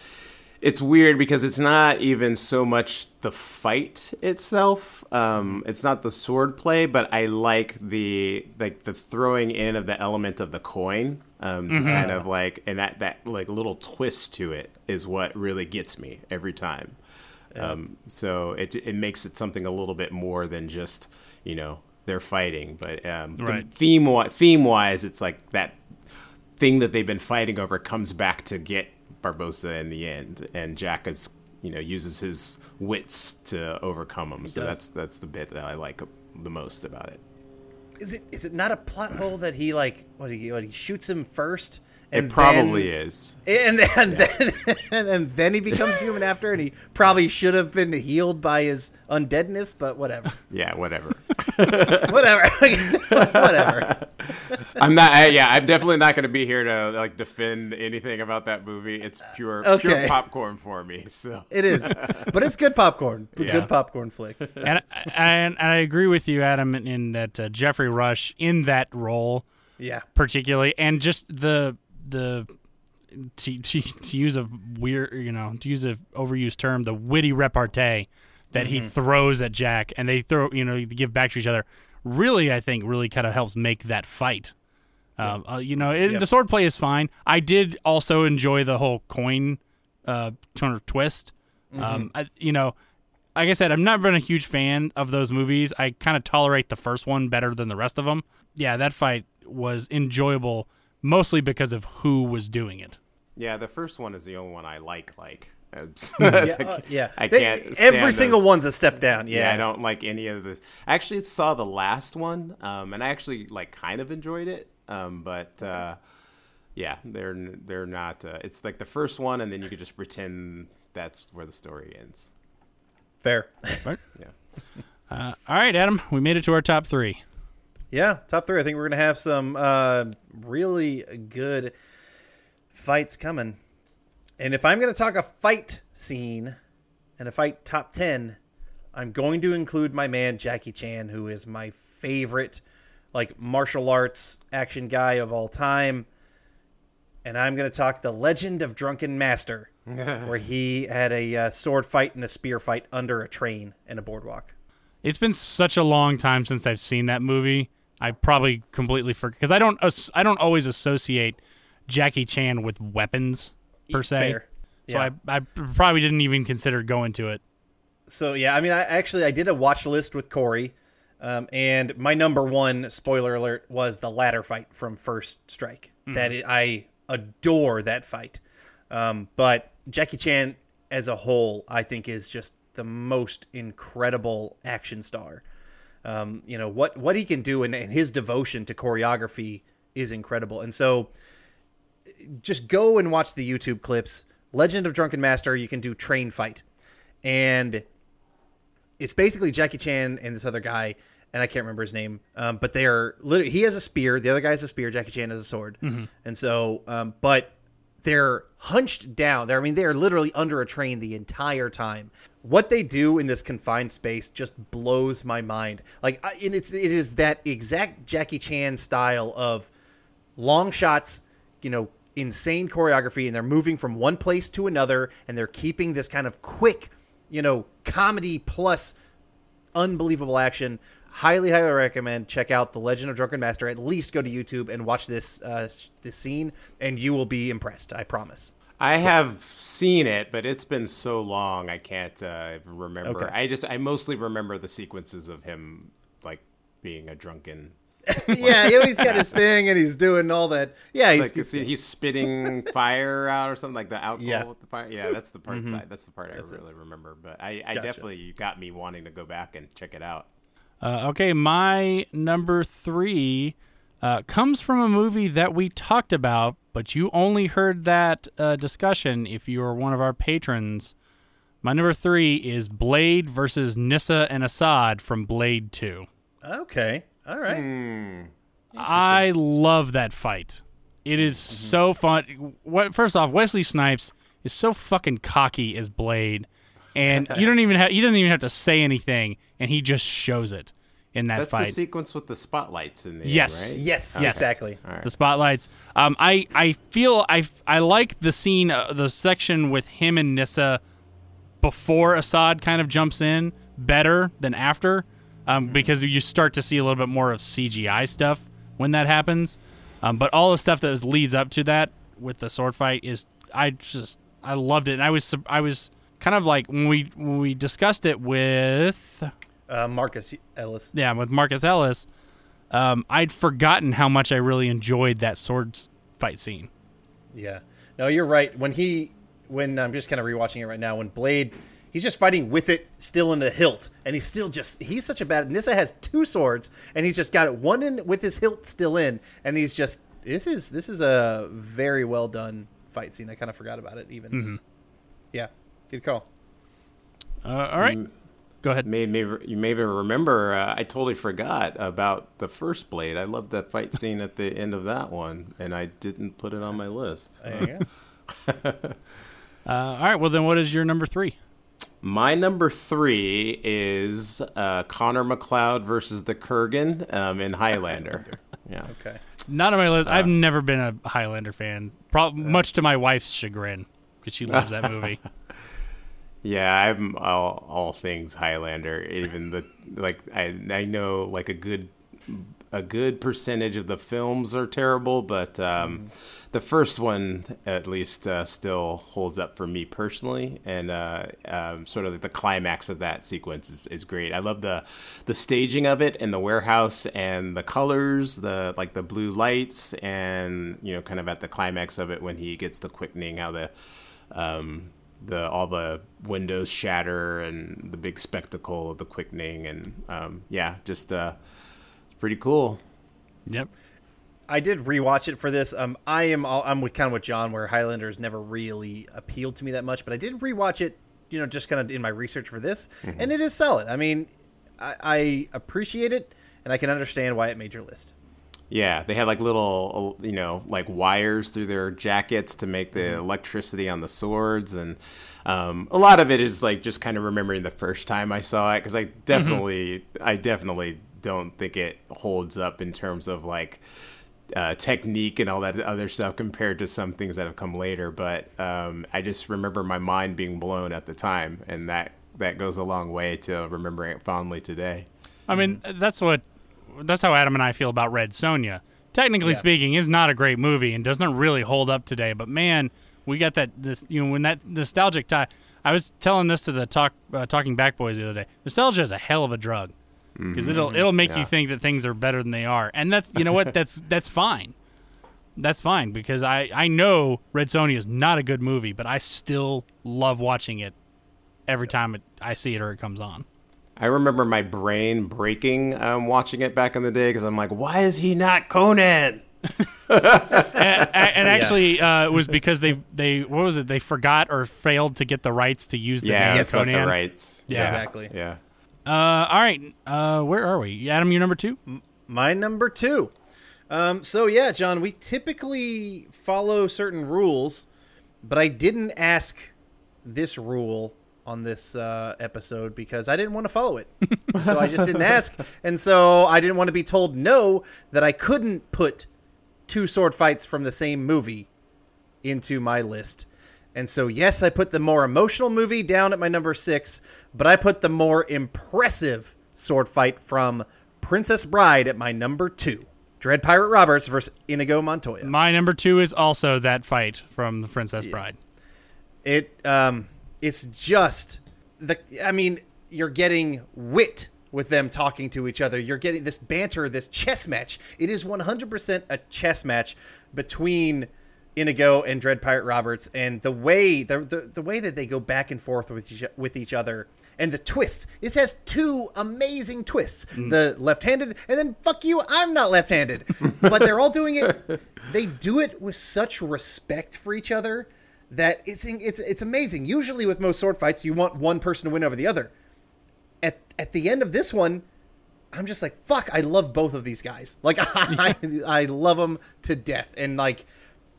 it's weird because it's not even so much the fight itself um it's not the sword play but i like the like the throwing in of the element of the coin um to kind of like and that that like little twist to it is what really gets me every time. Um so it it makes it something a little bit more than just you know they're fighting but um Right. theme theme wise it's like that thing that they've been fighting over comes back to get Barbossa in the end, and Jack is you know uses his wits to overcome him. So does. that's that's the bit that I like the most about it. is it is it not a plot hole that he like what he what he shoots him first? It probably then, is. And, and then and, and then he becomes human after, and he probably should have been healed by his undeadness, but whatever, Yeah, whatever. whatever, whatever. I'm not. I, yeah, I'm definitely not going to be here to like defend anything about that movie. It's pure pure popcorn for me. So It is, but it's good popcorn. Yeah. Good popcorn flick. and, and and I agree with you, Adam, in, in that uh, Geoffrey Rush in that role Yeah, particularly, and just the the to, to, to use a weird, you know, to use a overused term, the witty repartee that he throws at Jack, and they throw, you know, they give back to each other. Really, I think really kind of helps make that fight. Um, uh, you know, it, Yep. the sword play is fine. I did also enjoy the whole coin uh, of twist. Um, I, you know, like I said, I've not been a huge fan of those movies. I kind of tolerate the first one better than the rest of them. Yeah, that fight was enjoyable mostly because of who was doing it. yeah, the first one is the only one I like. Like, yeah, uh, yeah. I can't. every stand single those- one's a step down. Yeah, Yeah, I don't like any of this. I actually saw the last one, um, and I actually like kind of enjoyed it. Um, but uh, yeah, they're they're not. Uh, it's like the first one, and then you could just pretend that's where the story ends. Fair. Right? Yeah. Uh, all right, Adam, we made it to our top three. Yeah, top three. I think we're gonna have some uh, really good fights coming. And if I'm gonna talk a fight scene and a fight top ten, I'm going to include my man Jackie Chan, who is my favorite like martial arts action guy of all time. And I'm gonna talk the Legend of Drunken Master, where he had a uh, sword fight and a spear fight under a train and a boardwalk. It's been such a long time since I've seen that movie. I probably completely forgot because I don't I don't always associate Jackie Chan with weapons per se. Fair. So Yeah. I I probably didn't even consider going to it. So yeah, I mean, I actually I did a watch list with Corey Um, and my number one spoiler alert was the ladder fight from First Strike. That i- I adore that fight. Um, but Jackie Chan as a whole, I think, is just the most incredible action star. Um, you know what what he can do and, and his devotion to choreography is incredible. And so, just go and watch the YouTube clips. Legend of Drunken Master. You can do train fight, and it's basically Jackie Chan and this other guy, and I can't remember his name. Um, but they are literally he has a spear, the other guy has a spear, Jackie Chan has a sword, and so um, but they're hunched down. They're I mean they are literally under a train the entire time. What they do in this confined space just blows my mind. Like and it's it is that exact Jackie Chan style of long shots, you know, insane choreography, and they're moving from one place to another, and they're keeping this kind of quick, you know, comedy plus unbelievable action. Highly, highly recommend check out the Legend of Drunken Master. At least go to YouTube and watch this uh, this scene, and you will be impressed. I promise. I have seen it, but it's been so long I can't uh, remember. Okay. I just I mostly remember the sequences of him like being a drunken. yeah, you know, he's got his thing, and he's doing all that. Yeah, he's, Like he's, he's spitting fire out or something like the alcohol Yeah. with the fire. Yeah, that's the part side. That's the part I really remember. But I, I definitely got me wanting to go back and check it out. Uh, okay, my number three uh, comes from a movie that we talked about, but you only heard that uh, discussion if you are one of our patrons. My number three is Blade versus Nyssa and Asad from Blade 2. okay. All right. Hmm. I love that fight. It is so fun. What first off, Wesley Snipes is so fucking cocky as Blade, and you don't even have he doesn't even have to say anything, and he just shows it in that That's fight. the sequence with the spotlights in the Yes. right? Yes, Yes. exactly. All right. the spotlights. Um, I I feel I I like the scene, uh, the section with him and Nyssa before Asad kind of jumps in better than after, um, because you start to see a little bit more of CGI stuff when that happens. Um, but all the stuff that leads up to that with the sword fight is I just I loved it. And I was I was kind of like when we when we discussed it with Uh, Marcus Ellis. yeah, with Marcus Ellis, um, I'd forgotten how much I really enjoyed that sword fight scene. Yeah. No, you're right. When he, when I'm just kind of rewatching it right now, when Blade, he's just fighting with it still in the hilt, and he's still just, he's such a bad. Nyssa has two swords, and he's just got it one in with his hilt still in, and he's just, this is this is a very well done fight scene. I kind of forgot about it even. Yeah, good call. Uh, all right, go ahead. Made me you maybe remember uh, I totally forgot about the first blade. I loved that fight scene at the end of that one, and I didn't put it on my list. There you go. Uh, all right, well then, what is your number three? My number three is uh, Connor MacLeod versus the Kurgan um, in Highlander. yeah, Okay. Not on my list. I've never been a Highlander fan, prob- much to my wife's chagrin, because she loves that movie. yeah. I'm all, all things Highlander. Even the like, I I know like a good a good percentage of the films are terrible, but um, the first one at least uh, still holds up for me personally, and uh, um, sort of like the climax of that sequence is, is great. I love the the staging of it and the warehouse and the colors, the like the blue lights, and you know, kind of at the climax of it when he gets the quickening, how the um, the all the windows shatter and the big spectacle of the quickening, and um, yeah, just uh, it's pretty cool. Yep. I did rewatch it for this. Um, I am all, I'm with kind of with John, where Highlanders never really appealed to me that much, but I did rewatch it. You know, just kind of in my research for this, and it is solid. I mean, I, I appreciate it, and I can understand why it made your list. Yeah, they had like little, you know, like wires through their jackets to make the Mm-hmm. electricity on the swords, and um, a lot of it is like just kind of remembering the first time I saw it because I definitely, I definitely don't think it holds up in terms of like uh, technique and all that other stuff compared to some things that have come later. But um, I just remember my mind being blown at the time, and that that goes a long way to remembering it fondly today. I mean, that's what that's how Adam and I feel about Red Sonja. Technically Yeah. speaking, is not a great movie and doesn't really hold up today. But man, we got that this you know when that nostalgic tie. I was telling this to the talk uh, talking back boys the other day. Nostalgia is a hell of a drug. because it'll it'll make Yeah. you think that things are better than they are, and that's you know what that's that's fine. That's fine because I I know Red Sonja is not a good movie, but I still love watching it every time it, I see it or it comes on. I remember my brain breaking um, watching it back in the day because I'm like, why is he not Conan? and, and actually, uh, it was because they they what was it? They forgot or failed to get the rights to use the Yeah, name that's Conan. the rights. Yeah. Exactly. Yeah. Uh, all right, uh, where are we? Adam, you number two? My number two. Um, so yeah, John, we typically follow certain rules, but I didn't ask this rule on this uh, episode because I didn't want to follow it. so I just didn't ask, and so I didn't want to be told no that I couldn't put two sword fights from the same movie into my list. And so, yes, I put the more emotional movie down at my number six, but I put the more impressive sword fight from Princess Bride at my number two. Dread Pirate Roberts versus Inigo Montoya. My number two is also that fight from the Princess Bride. It um, it's just the. I mean, you're getting wit with them talking to each other. You're getting this banter, this chess match. It is 100% a chess match between Inigo and Dread Pirate Roberts, and the way the, the the way that they go back and forth with each, with each other, and the twists. It has two amazing twists: mm. the left-handed, and then fuck you, I'm not left-handed. but they're all doing it. They do it with such respect for each other that it's it's it's amazing. Usually, with most sword fights, you want one person to win over the other. At at the end of this one, I'm just like, fuck, I love both of these guys. Like I I love them to death. And like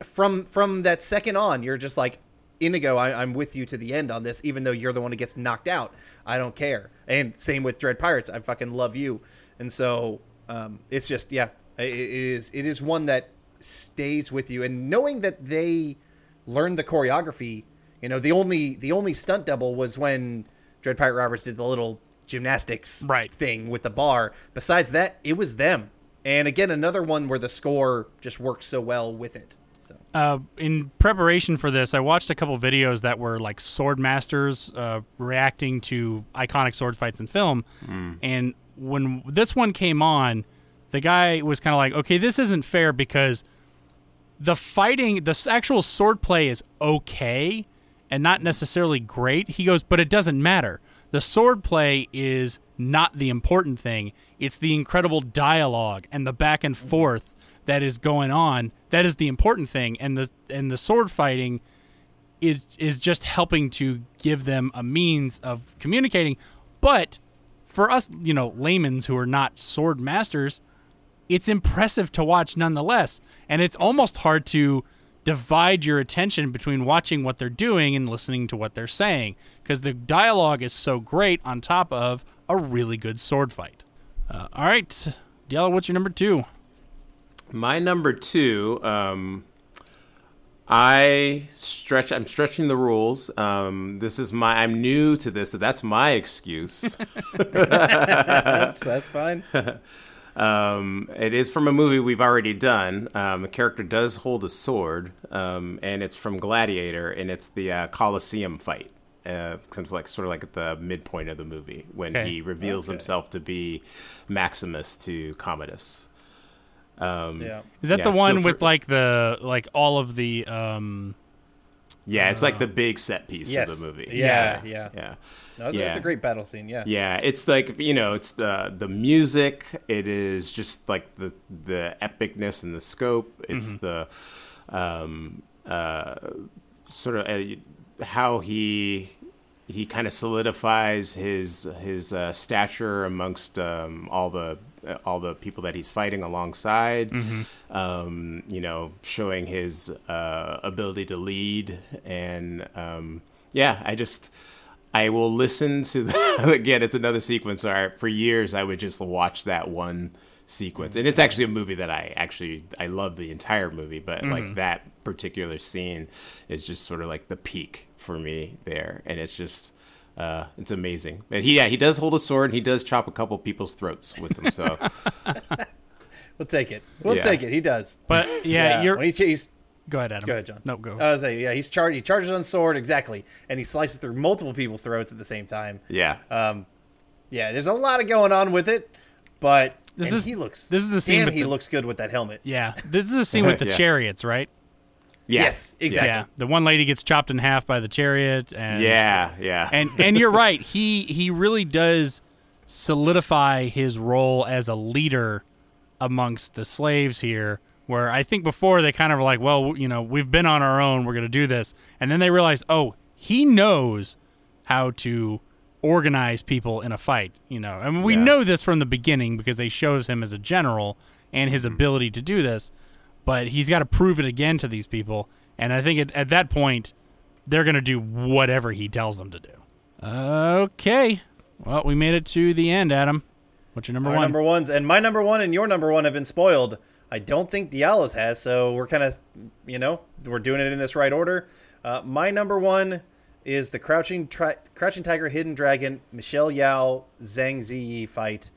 from from that second on, you're just like Inigo, I, I'm with you to the end on this, even though you're the one who gets knocked out. I don't care. And same with Dread Pirates, I fucking love you. And so um, it's just yeah, it, it is it is one that stays with you. And knowing that they learned the choreography, you know, the only the only stunt double was when Dread Pirate Roberts did the little gymnastics Right. thing with the bar. Besides that, it was them. And again, another one where the score just works so well with it. So Uh, in preparation for this, I watched a couple videos that were like sword masters uh, reacting to iconic sword fights in film. And when this one came on, the guy was kind of like, okay, this isn't fair because the fighting, the actual sword play is okay and not necessarily great. He goes, but it doesn't matter. The sword play is not the important thing. It's the incredible dialogue and the back and forth that is going on. That is the important thing. And the and the sword fighting is is just helping to give them a means of communicating. But for us, you know, laymen's who are not sword masters, it's impressive to watch nonetheless. And it's almost hard to divide your attention between watching what they're doing and listening to what they're saying because the dialogue is so great on top of a really good sword fight. Uh, all right, Diallo, what's your number two? My number two, um, I stretch. I'm stretching the rules. Um, this is my. I'm new to this, so that's my excuse. that's, that's fine. Um, it is from a movie we've already done. Um, the character does hold a sword, um, and it's from Gladiator, and it's the uh, Colosseum fight. Uh, kind of like sort of like at the midpoint of the movie when Okay. he reveals Okay. himself to be Maximus to Commodus. Um, Yeah. Is that Yeah, the so one for- with like the like all of the um Yeah, it's like the big set piece Yes. of the movie. Yeah, yeah. yeah. No, that's, Yeah. that's a great battle scene. Yeah. Yeah, it's like you know, it's the the music. It is just like the the epicness and the scope. It's the um, uh, sort of uh, how he he kind of solidifies his his uh, stature amongst um, all the all the people that he's fighting alongside. Um, you know, showing his uh, ability to lead and um, yeah, I just. I will listen to the, again. It's another sequence. Or for years, I would just watch that one sequence, and it's actually a movie that I actually I love the entire movie, but like that particular scene is just sort of like the peak for me there, and it's just uh, it's amazing. and he yeah he does hold a sword, and he does chop a couple people's throats with them. So We'll take it. We'll Yeah. take it. He does. but yeah, you're When he, he's go ahead, Adam. Go ahead, John. No, go. I was like, yeah, he's charged. He charges on sword exactly, and he slices through multiple people's throats at the same time. yeah, Um, Yeah, there's a lot of going on with it, but This and is- he looks. this is the scene Damn, with he the- looks good with that helmet. Yeah, this is a scene with the Yeah. chariots, right? Yes, exactly. Yeah, the one lady gets chopped in half by the chariot, and Yeah, yeah. and and you're right. He he really does solidify his role as a leader amongst the slaves here. Where I think before they kind of were like, well, you know, we've been on our own, we're going to do this, and then they realize, oh, he knows how to organize people in a fight. You know, I mean, we Yeah. know this from the beginning because they shows him as a general and his mm-hmm. ability to do this, but he's got to prove it again to these people. And I think at, at that point, they're going to do whatever he tells them to do. Okay. Well, we made it to the end, Adam. What's your number Our one? number ones and my number one and your number one have been spoiled. I don't think Diallo's has, so we're kind of, you know, we're doing it in this right order. Uh, my number one is the Crouching Tri- Crouching Tiger, Hidden Dragon, Michelle Yeoh, Zhang Ziyi fight.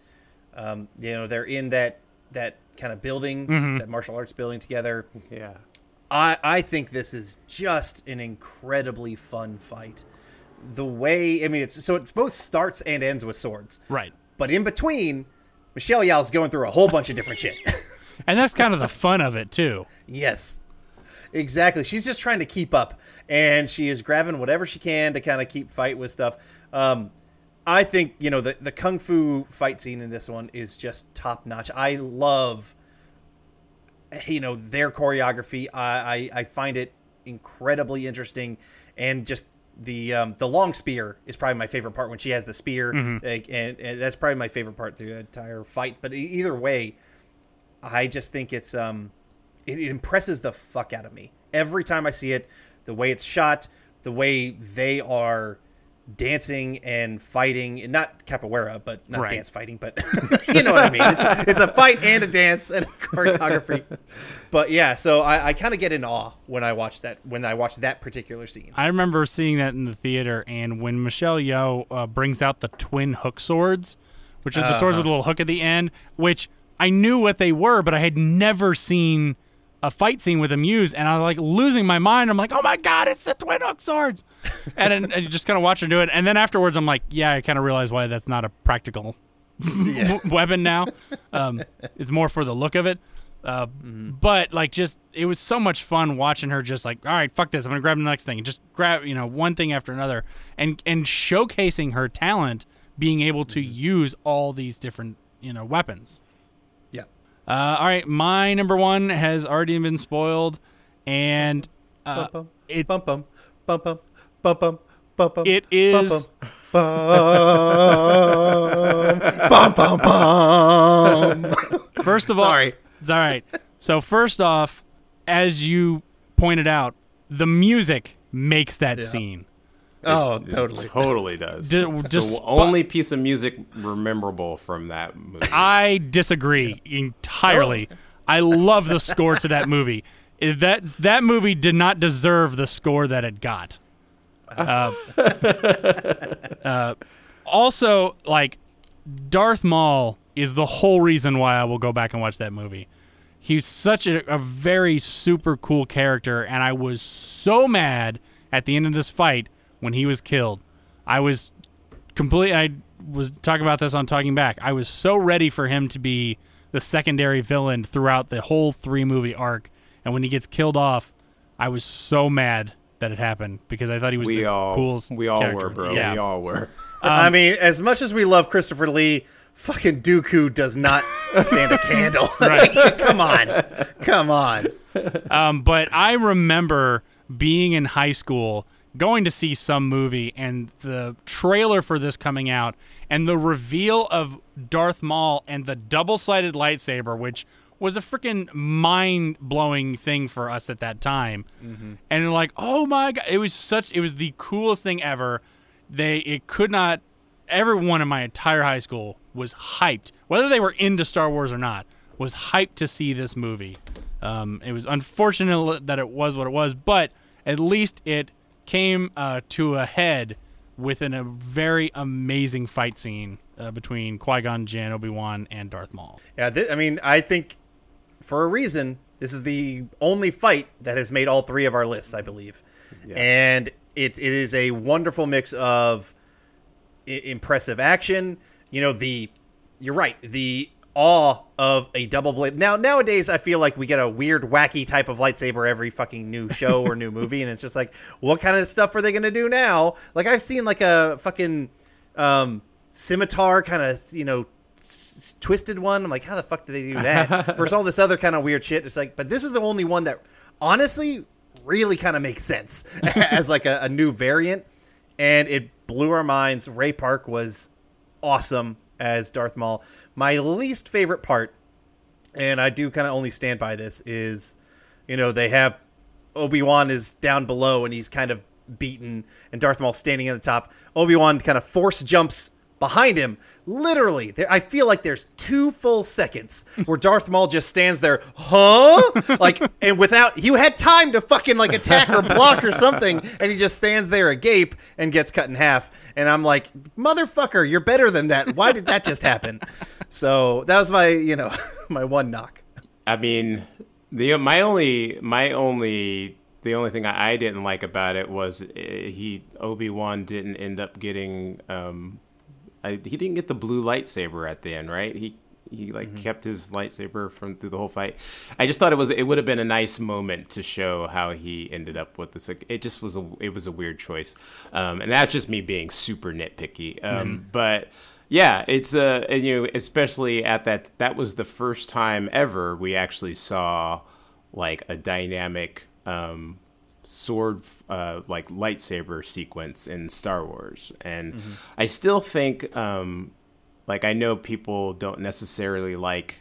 Um, you know, they're in that that kind of building, Mm-hmm. that martial arts building together. yeah. I, I think this is just an incredibly fun fight. The way I mean, it's so it both starts and ends with swords, right. but in between, Michelle Yeoh's going through a whole bunch of different shit. And that's kind of the fun of it, too. yes, exactly. She's just trying to keep up, and she is grabbing whatever she can to kind of keep fight with stuff. Um, I think you know the the kung fu fight scene in this one is just top notch. I love you know their choreography. I, I I find it incredibly interesting, and just the um, the long spear is probably my favorite part when she has the spear, like, and, and that's probably my favorite part through the entire fight. But either way, I just think it's um it, it impresses the fuck out of me every time I see it. The way it's shot, the way they are dancing and fighting, and not capoeira, but not Right. dance fighting, but you know what I mean. It's, it's a fight and a dance and a choreography. but yeah, so I, I kind of get in awe when I watch that when I watch that particular scene. I remember seeing that in the theater, and when Michelle Yeoh uh, brings out the twin hook swords, which are the swords with a little hook at the end, which I knew what they were, but I had never seen a fight scene with them used, and I'm like losing my mind. I'm like, oh my god, it's the twin hook swords, and then and you just kind of watch her do it, and then afterwards, I'm like, yeah, I kind of realize why that's not a practical weapon now. Um, it's more for the look of it. Uh, But like, just it was so much fun watching her just like, all right, fuck this, I'm gonna grab the next thing, and just grab you know one thing after another, and and showcasing her talent, being able to use all these different you know weapons. Yeah. Uh, all right, my number one has already been spoiled, and uh, bum, it bum bum bum bum bum bum bum bum. it is bum bum bum. First of all, Sorry. it's all right. So first off, as you pointed out, the music makes that scene. Oh, It totally. totally does. D- it's just- the only piece of music memorable from that movie. I disagree entirely. I love the score to that movie. That that movie did not deserve the score that it got. Uh, uh, also, like Darth Maul is the whole reason why I will go back and watch that movie. He's such a, a very super cool character, and I was so mad at the end of this fight when he was killed. I was complete. I was talking about this on Talking Back. I was so ready for him to be the secondary villain throughout the whole three movie arc, and when he gets killed off, I was so mad that it happened because I thought he was we the all, coolest. we all character. were, bro. Yeah. We all were. I mean, as much as we love Christopher Lee, fucking Dooku does not stand a candle. Right. Come on. Come on. Um, but I remember being in high school, going to see some movie, and the trailer for this coming out, and the reveal of Darth Maul and the double sided lightsaber, which was a freaking mind blowing thing for us at that time. And like, oh my god, it was such, it was the coolest thing ever. They, it could not, everyone in my entire high school was hyped, whether they were into Star Wars or not, was hyped to see this movie. Um, it was unfortunate that it was what it was, but at least it came uh, to a head within a very amazing fight scene uh, between Qui Gon Jinn, Obi Wan, and Darth Maul. Yeah, thi- I mean, I think for a reason, this is the only fight that has made all three of our lists, I believe. And it, it is a wonderful mix of I- impressive action you know the you're right the awe of a double blade. Now nowadays I feel like we get a weird wacky type of lightsaber every fucking new show or new movie and it's just like what kind of stuff are they going to do now? Like I've seen like a fucking um scimitar kind of, you know, s- twisted one. I'm like how the fuck do they do that? Versus all this other kind of weird shit. It's like but this is the only one that honestly really kind of makes sense as like a, a new variant and it blew our minds. Ray Park was awesome as Darth Maul. My least favorite part, and I do kind of only stand by this, is you know they have Obi Wan is down below and he's kind of beaten, and Darth Maul standing at the top. Obi Wan kind of force jumps behind him. Literally, there, I feel like there's two full seconds where Darth Maul just stands there, huh? Like, and without you had time to fucking like attack or block or something, and he just stands there agape and gets cut in half. And I'm like, motherfucker, you're better than that. Why did that just happen? So that was my, you know, my one knock. I mean, the my only my only the only thing I, I didn't like about it was uh, he Obi Wan didn't end up getting um, I, he didn't get the blue lightsaber at the end, right? He he like kept his lightsaber from through the whole fight. I just thought it was it would have been a nice moment to show how he ended up with this. It just was a it was a weird choice, um, and that's just me being super nitpicky. Um, But yeah, it's uh, and, you know, especially at that that was the first time ever we actually saw like a dynamic um, sword uh, like lightsaber sequence in Star Wars, and I still think um, like I know people don't necessarily like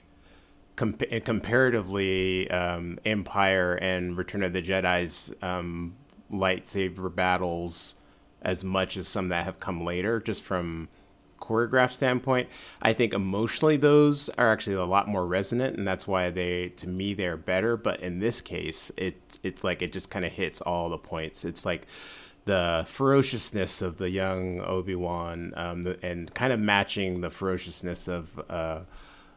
com- comparatively um, Empire and Return of the Jedi's um, lightsaber battles as much as some that have come later, just from choreograph standpoint. I think emotionally those are actually a lot more resonant, and that's why they, to me, they're better. But in this case, it it's like it just kind of hits all the points. It's like the ferociousness of the young Obi Wan, um, and kind of matching the ferociousness of uh,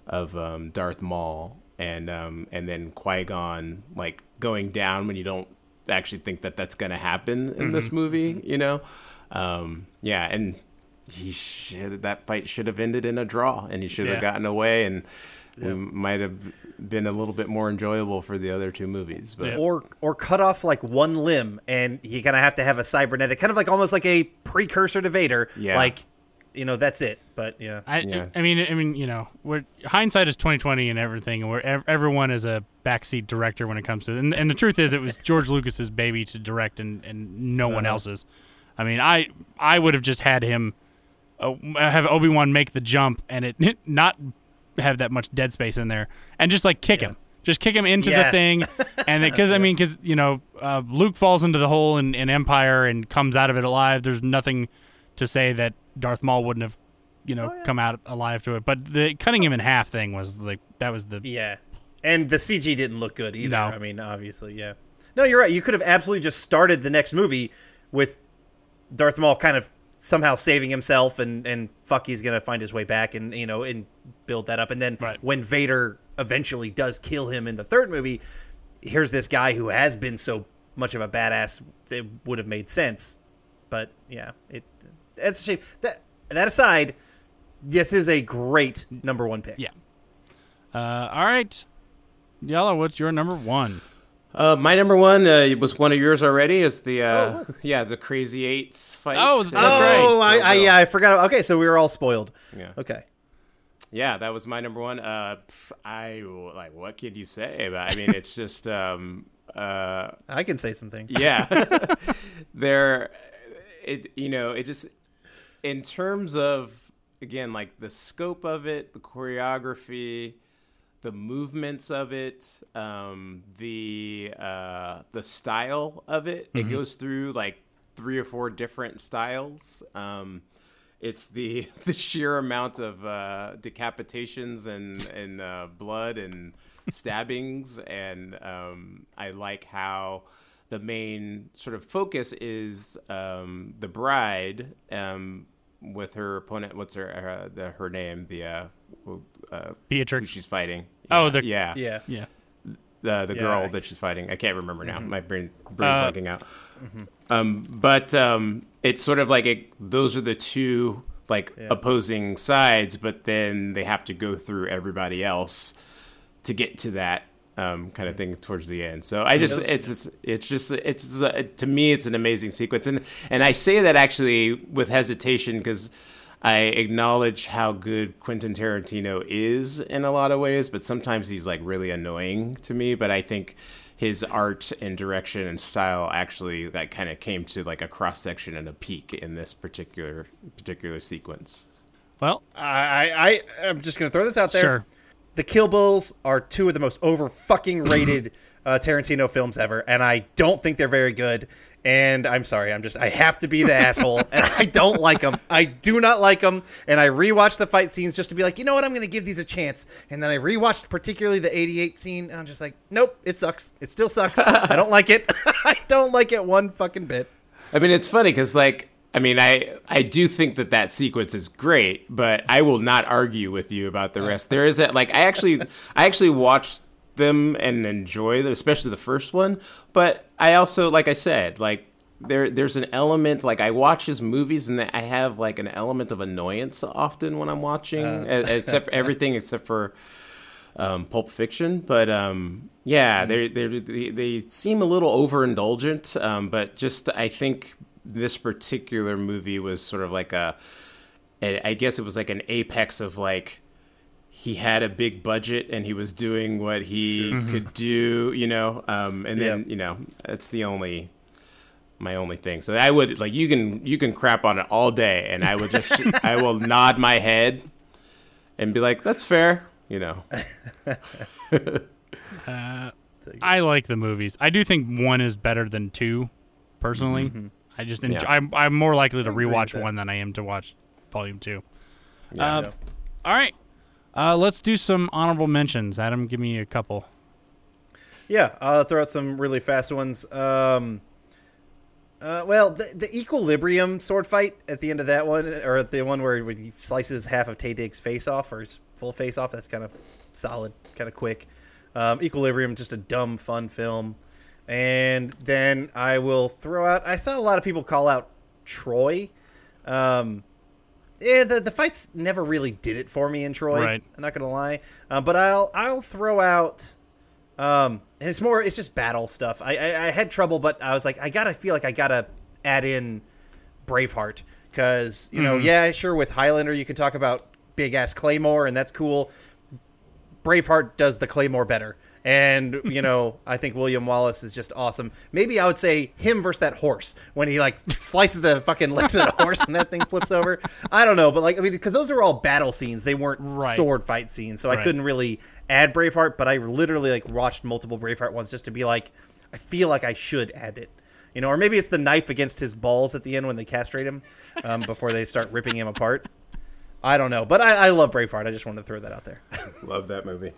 of um, Darth Maul, and um, and then Qui Gon like going down when you don't actually think that that's gonna happen in this movie. You know, um, yeah, and he should that fight should have ended in a draw, and he should have Yeah. gotten away, and we might have been a little bit more enjoyable for the other two movies. But Yeah. or or cut off like one limb and you kind of have to have a cybernetic kind of like almost like a precursor to Vader Yeah. like you know that's it but yeah I, Yeah. I mean, I mean, you know, we're, hindsight is twenty twenty and everything, and we're everyone is a backseat director when it comes to. And, and the truth is, it was George Lucas's baby to direct, and, and no one Uh-huh. else's. I mean, I I would have just had him uh, have Obi Wan make the jump and it not have that much dead space in there, and just like kick him, just kick him into Yeah. the thing, and because I mean, because you know, uh, Luke falls into the hole in, in Empire and comes out of it alive. There's nothing to say that Darth Maul wouldn't have, you know, come out alive to it. But the cutting him in half thing was like that was the yeah and the CG didn't look good either No. I mean obviously yeah no you're right you could have absolutely just started the next movie with Darth Maul kind of somehow saving himself and and fuck he's gonna find his way back and you know and build that up and then Right. when Vader eventually does kill him in the third movie here's this guy who has been so much of a badass it would have made sense but yeah it that's a shame that that aside this is a great number one pick yeah. Uh, all right, Diallo. What's your number one? Uh, my number one uh, was one of yours already. Is the uh, Oh, it yeah, the Crazy Eights fight. Oh, that's Uh, right. Oh, I, I, yeah, I forgot. Okay, so we were all spoiled. Yeah. Okay. Yeah, that was my number one. Uh, I like. What could you say? But I mean, it's just um, uh, I can say some things. yeah. there, it you know it just in terms of again like the scope of it, the choreography, the movements of it, um, the uh, the style of it. It goes through like three or four different styles. Um, it's the the sheer amount of uh, decapitations and and uh, blood and stabbings, and um, I like how the main sort of focus is um, the bride um, with her opponent. What's her uh, the, her name? The uh, uh, who Beatrix. she's fighting. Oh, Yeah, the- yeah Yeah. Yeah. the the Yeah. girl that she's fighting. I can't remember now. My brain brain Uh, blanking out. Um, but um, it's sort of like it, those are the two like Yeah. opposing sides, but then they have to go through everybody else to get to that um, kind of thing towards the end. So I just it's it's, it's just it's uh, to me it's an amazing sequence, and and I say that actually with hesitation because. I acknowledge how good Quentin Tarantino is in a lot of ways, but sometimes he's like really annoying to me. But I think his art and direction and style actually that kind of came to like a cross section and a peak in this particular particular sequence. Well, I, I I'm just gonna throw this out there. sure. The Kill Bills are two of the most over fucking rated uh, Tarantino films ever, and I don't think they're very good. And I'm sorry, I'm just I have to be the asshole, and I don't like them. I do not like them, and I rewatched the fight scenes just to be like, you know what, I'm gonna give these a chance. And then I rewatched particularly the '88 scene, and I'm just like, nope, it sucks. It still sucks. I don't like it. I don't like it one fucking bit. I mean, it's funny because like I mean, I I do think that that sequence is great, but I will not argue with you about the uh. rest. There is a like I actually I actually watched them and enjoy them, especially the first one. But I also, like I said, like there there's an element like I watch his movies and I have like an element of annoyance often when I'm watching, uh, except for everything except for um, Pulp Fiction. But um, yeah, they they they they seem a little overindulgent. Um, but just I think this particular movie was sort of like a, I guess it was like an apex of like he had a big budget and he was doing what he could do, you know. Um, and then Yeah. you know that's the only my only thing. So I would like you can you can crap on it all day, and I would just I will nod my head and be like, that's fair, you know. I like the movies. I do think one is better than two, personally. I just enjoy, Yeah. I'm I'm more likely to rewatch one than I am to watch volume two. Yeah. Uh, All right, uh, let's do some honorable mentions. Adam, give me a couple. Yeah, I'll throw out some really fast ones. Um, uh, well, the, the equilibrium sword fight at the end of that one, or the one where he slices half of Taye Diggs' face off, or his full face off, that's kind of solid, kind of quick. Um, equilibrium, just a dumb, fun film. And then I will throw out. I saw a lot of people call out Troy. Um, yeah, the the fights never really did it for me in Troy. Right. I'm not gonna lie, uh, but I'll I'll throw out. Um, and it's more it's just battle stuff. I, I I had trouble, but I was like I gotta feel like I gotta add in Braveheart because you know yeah sure with Highlander you can talk about big ass Claymore and that's cool. Braveheart does the Claymore better. And you know, I think William Wallace is just awesome. Maybe I would say him versus that horse when he like slices the fucking legs of the horse and that thing flips over. I don't know, but like I mean, because those are all battle scenes. They weren't Right. sword fight scenes, so I couldn't really add Braveheart. But I literally like watched multiple Braveheart ones just to be like, I feel like I should add it. You know, or maybe it's the knife against his balls at the end when they castrate him um, before they start ripping him apart. I don't know, but I, I love Braveheart. I just wanted to throw that out there. Love that movie.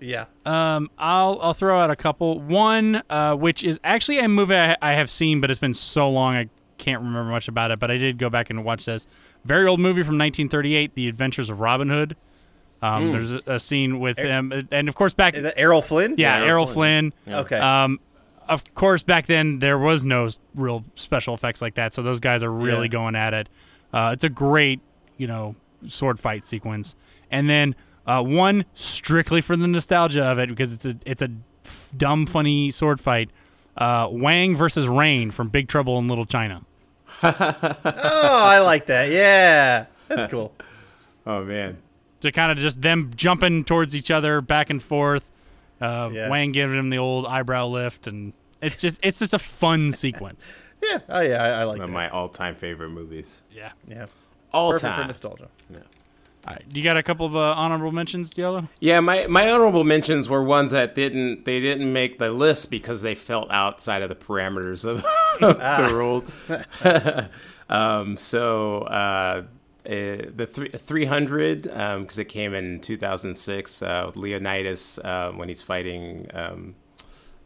Yeah. Um, I'll I'll throw out a couple. One, uh, which is actually a movie I, I have seen, but it's been so long I can't remember much about it. But I did go back and watch this very old movie from 1938, The Adventures of Robin Hood. Um, There's a, a scene with him, and of course back Errol Flynn? yeah, Yeah, Errol Errol Flynn. Okay. Um, of course, back then there was no real special effects like that, so those guys are really Yeah. going at it. Uh, it's a great, you know, sword fight sequence, and then uh, one strictly for the nostalgia of it because it's a it's a f- dumb, funny sword fight. Uh, Wang versus Rain from Big Trouble in Little China. oh, I like that. Yeah. That's cool. Oh man. To kind of just them jumping towards each other back and forth. Uh, Yeah. Wang giving him the old eyebrow lift, and it's just it's just a fun sequence. Yeah. Oh, yeah. I, I like One of that. my all-time favorite movies. Yeah. yeah. All Perfect for nostalgia. All right. You got a couple of uh, honorable mentions, Diallo? Yeah, my, my honorable mentions were ones that didn't they didn't make the list because they felt outside of the parameters of the rules. um, so uh, uh, the three, 300 because it came in 2006 uh, with Leonidas uh, when he's fighting um,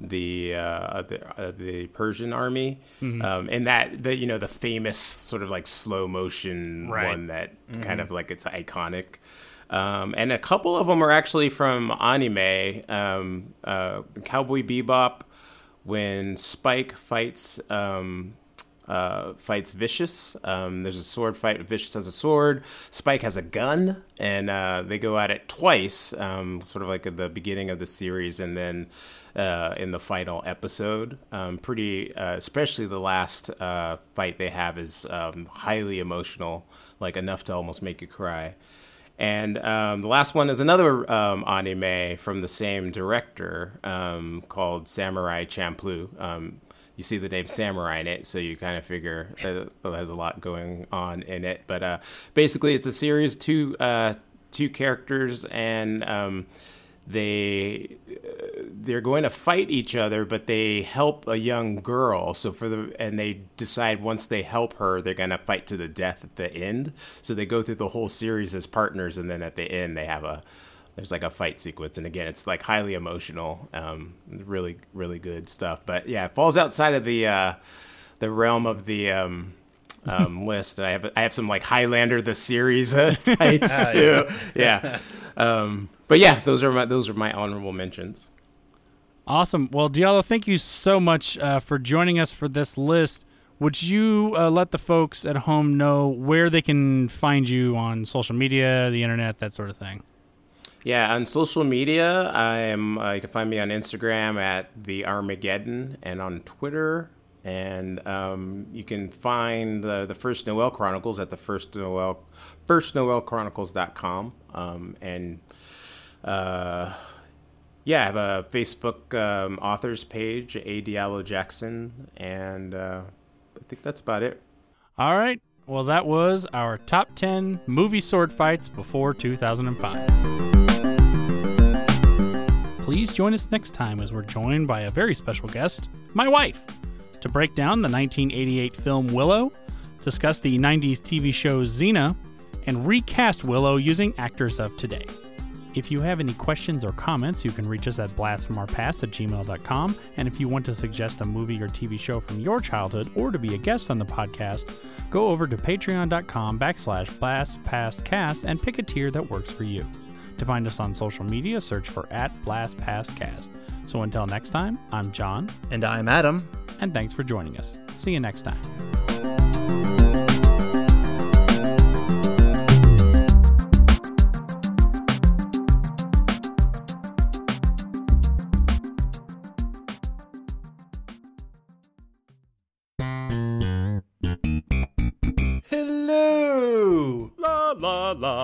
the uh, the, uh, the Persian army, um, and that the you know the famous sort of like slow motion Right. one that kind of like it's iconic. Um, and a couple of them are actually from anime. Um, uh, Cowboy Bebop, when Spike fights um, uh, fights Vicious. Um, there's a sword fight. Vicious has a sword. Spike has a gun, and uh, they go at it twice, um, sort of like at the beginning of the series, and then uh, in the final episode. Um, pretty, uh, especially the last uh, fight they have is um, highly emotional, like enough to almost make you cry. And um, the last one is another um, anime from the same director um, called Samurai Champloo. Um, you see the name Samurai in it, so you kind of figure that there's a lot going on in it. But uh, basically, it's a series two uh, two characters and um, they they're going to fight each other, but they help a young girl. So for the and they decide once they help her, they're going to fight to the death at the end. So they go through the whole series as partners, and then at the end they have a there's like a fight sequence, and again it's like highly emotional, um, really really good stuff. But yeah, it falls outside of the uh, the realm of the um, um, list. I have I have some like Highlander the series uh, fights too. yeah. Um, but yeah, those are my those are my honorable mentions. Awesome. Well, Diallo, thank you so much uh, for joining us for this list. Would you uh, let the folks at home know where they can find you on social media, the internet, that sort of thing? Yeah, on social media, I'm. Uh, you can find me on Instagram at the Armageddon and on Twitter. And um, you can find the, the First Noel Chronicles at the First Noel FirstNoelChronicles.com. Um, and uh, yeah, I have a Facebook um, authors page, A. Diallo Jackson, and uh, I think that's about it. All right. Well, that was our top 10 movie sword fights before 2005. Please join us next time as we're joined by a very special guest, my wife, to break down the 1988 film Willow, discuss the 90s TV show Xena, and recast Willow using actors of today. If you have any questions or comments, you can reach us at blastfromourpast at gmail.com. And if you want to suggest a movie or TV show from your childhood or to be a guest on the podcast, go over to patreon.com backslash blastpastcast and pick a tier that works for you. To find us on social media, search for at blastpastcast. So until next time, I'm John. And I'm Adam. And thanks for joining us. See you next time.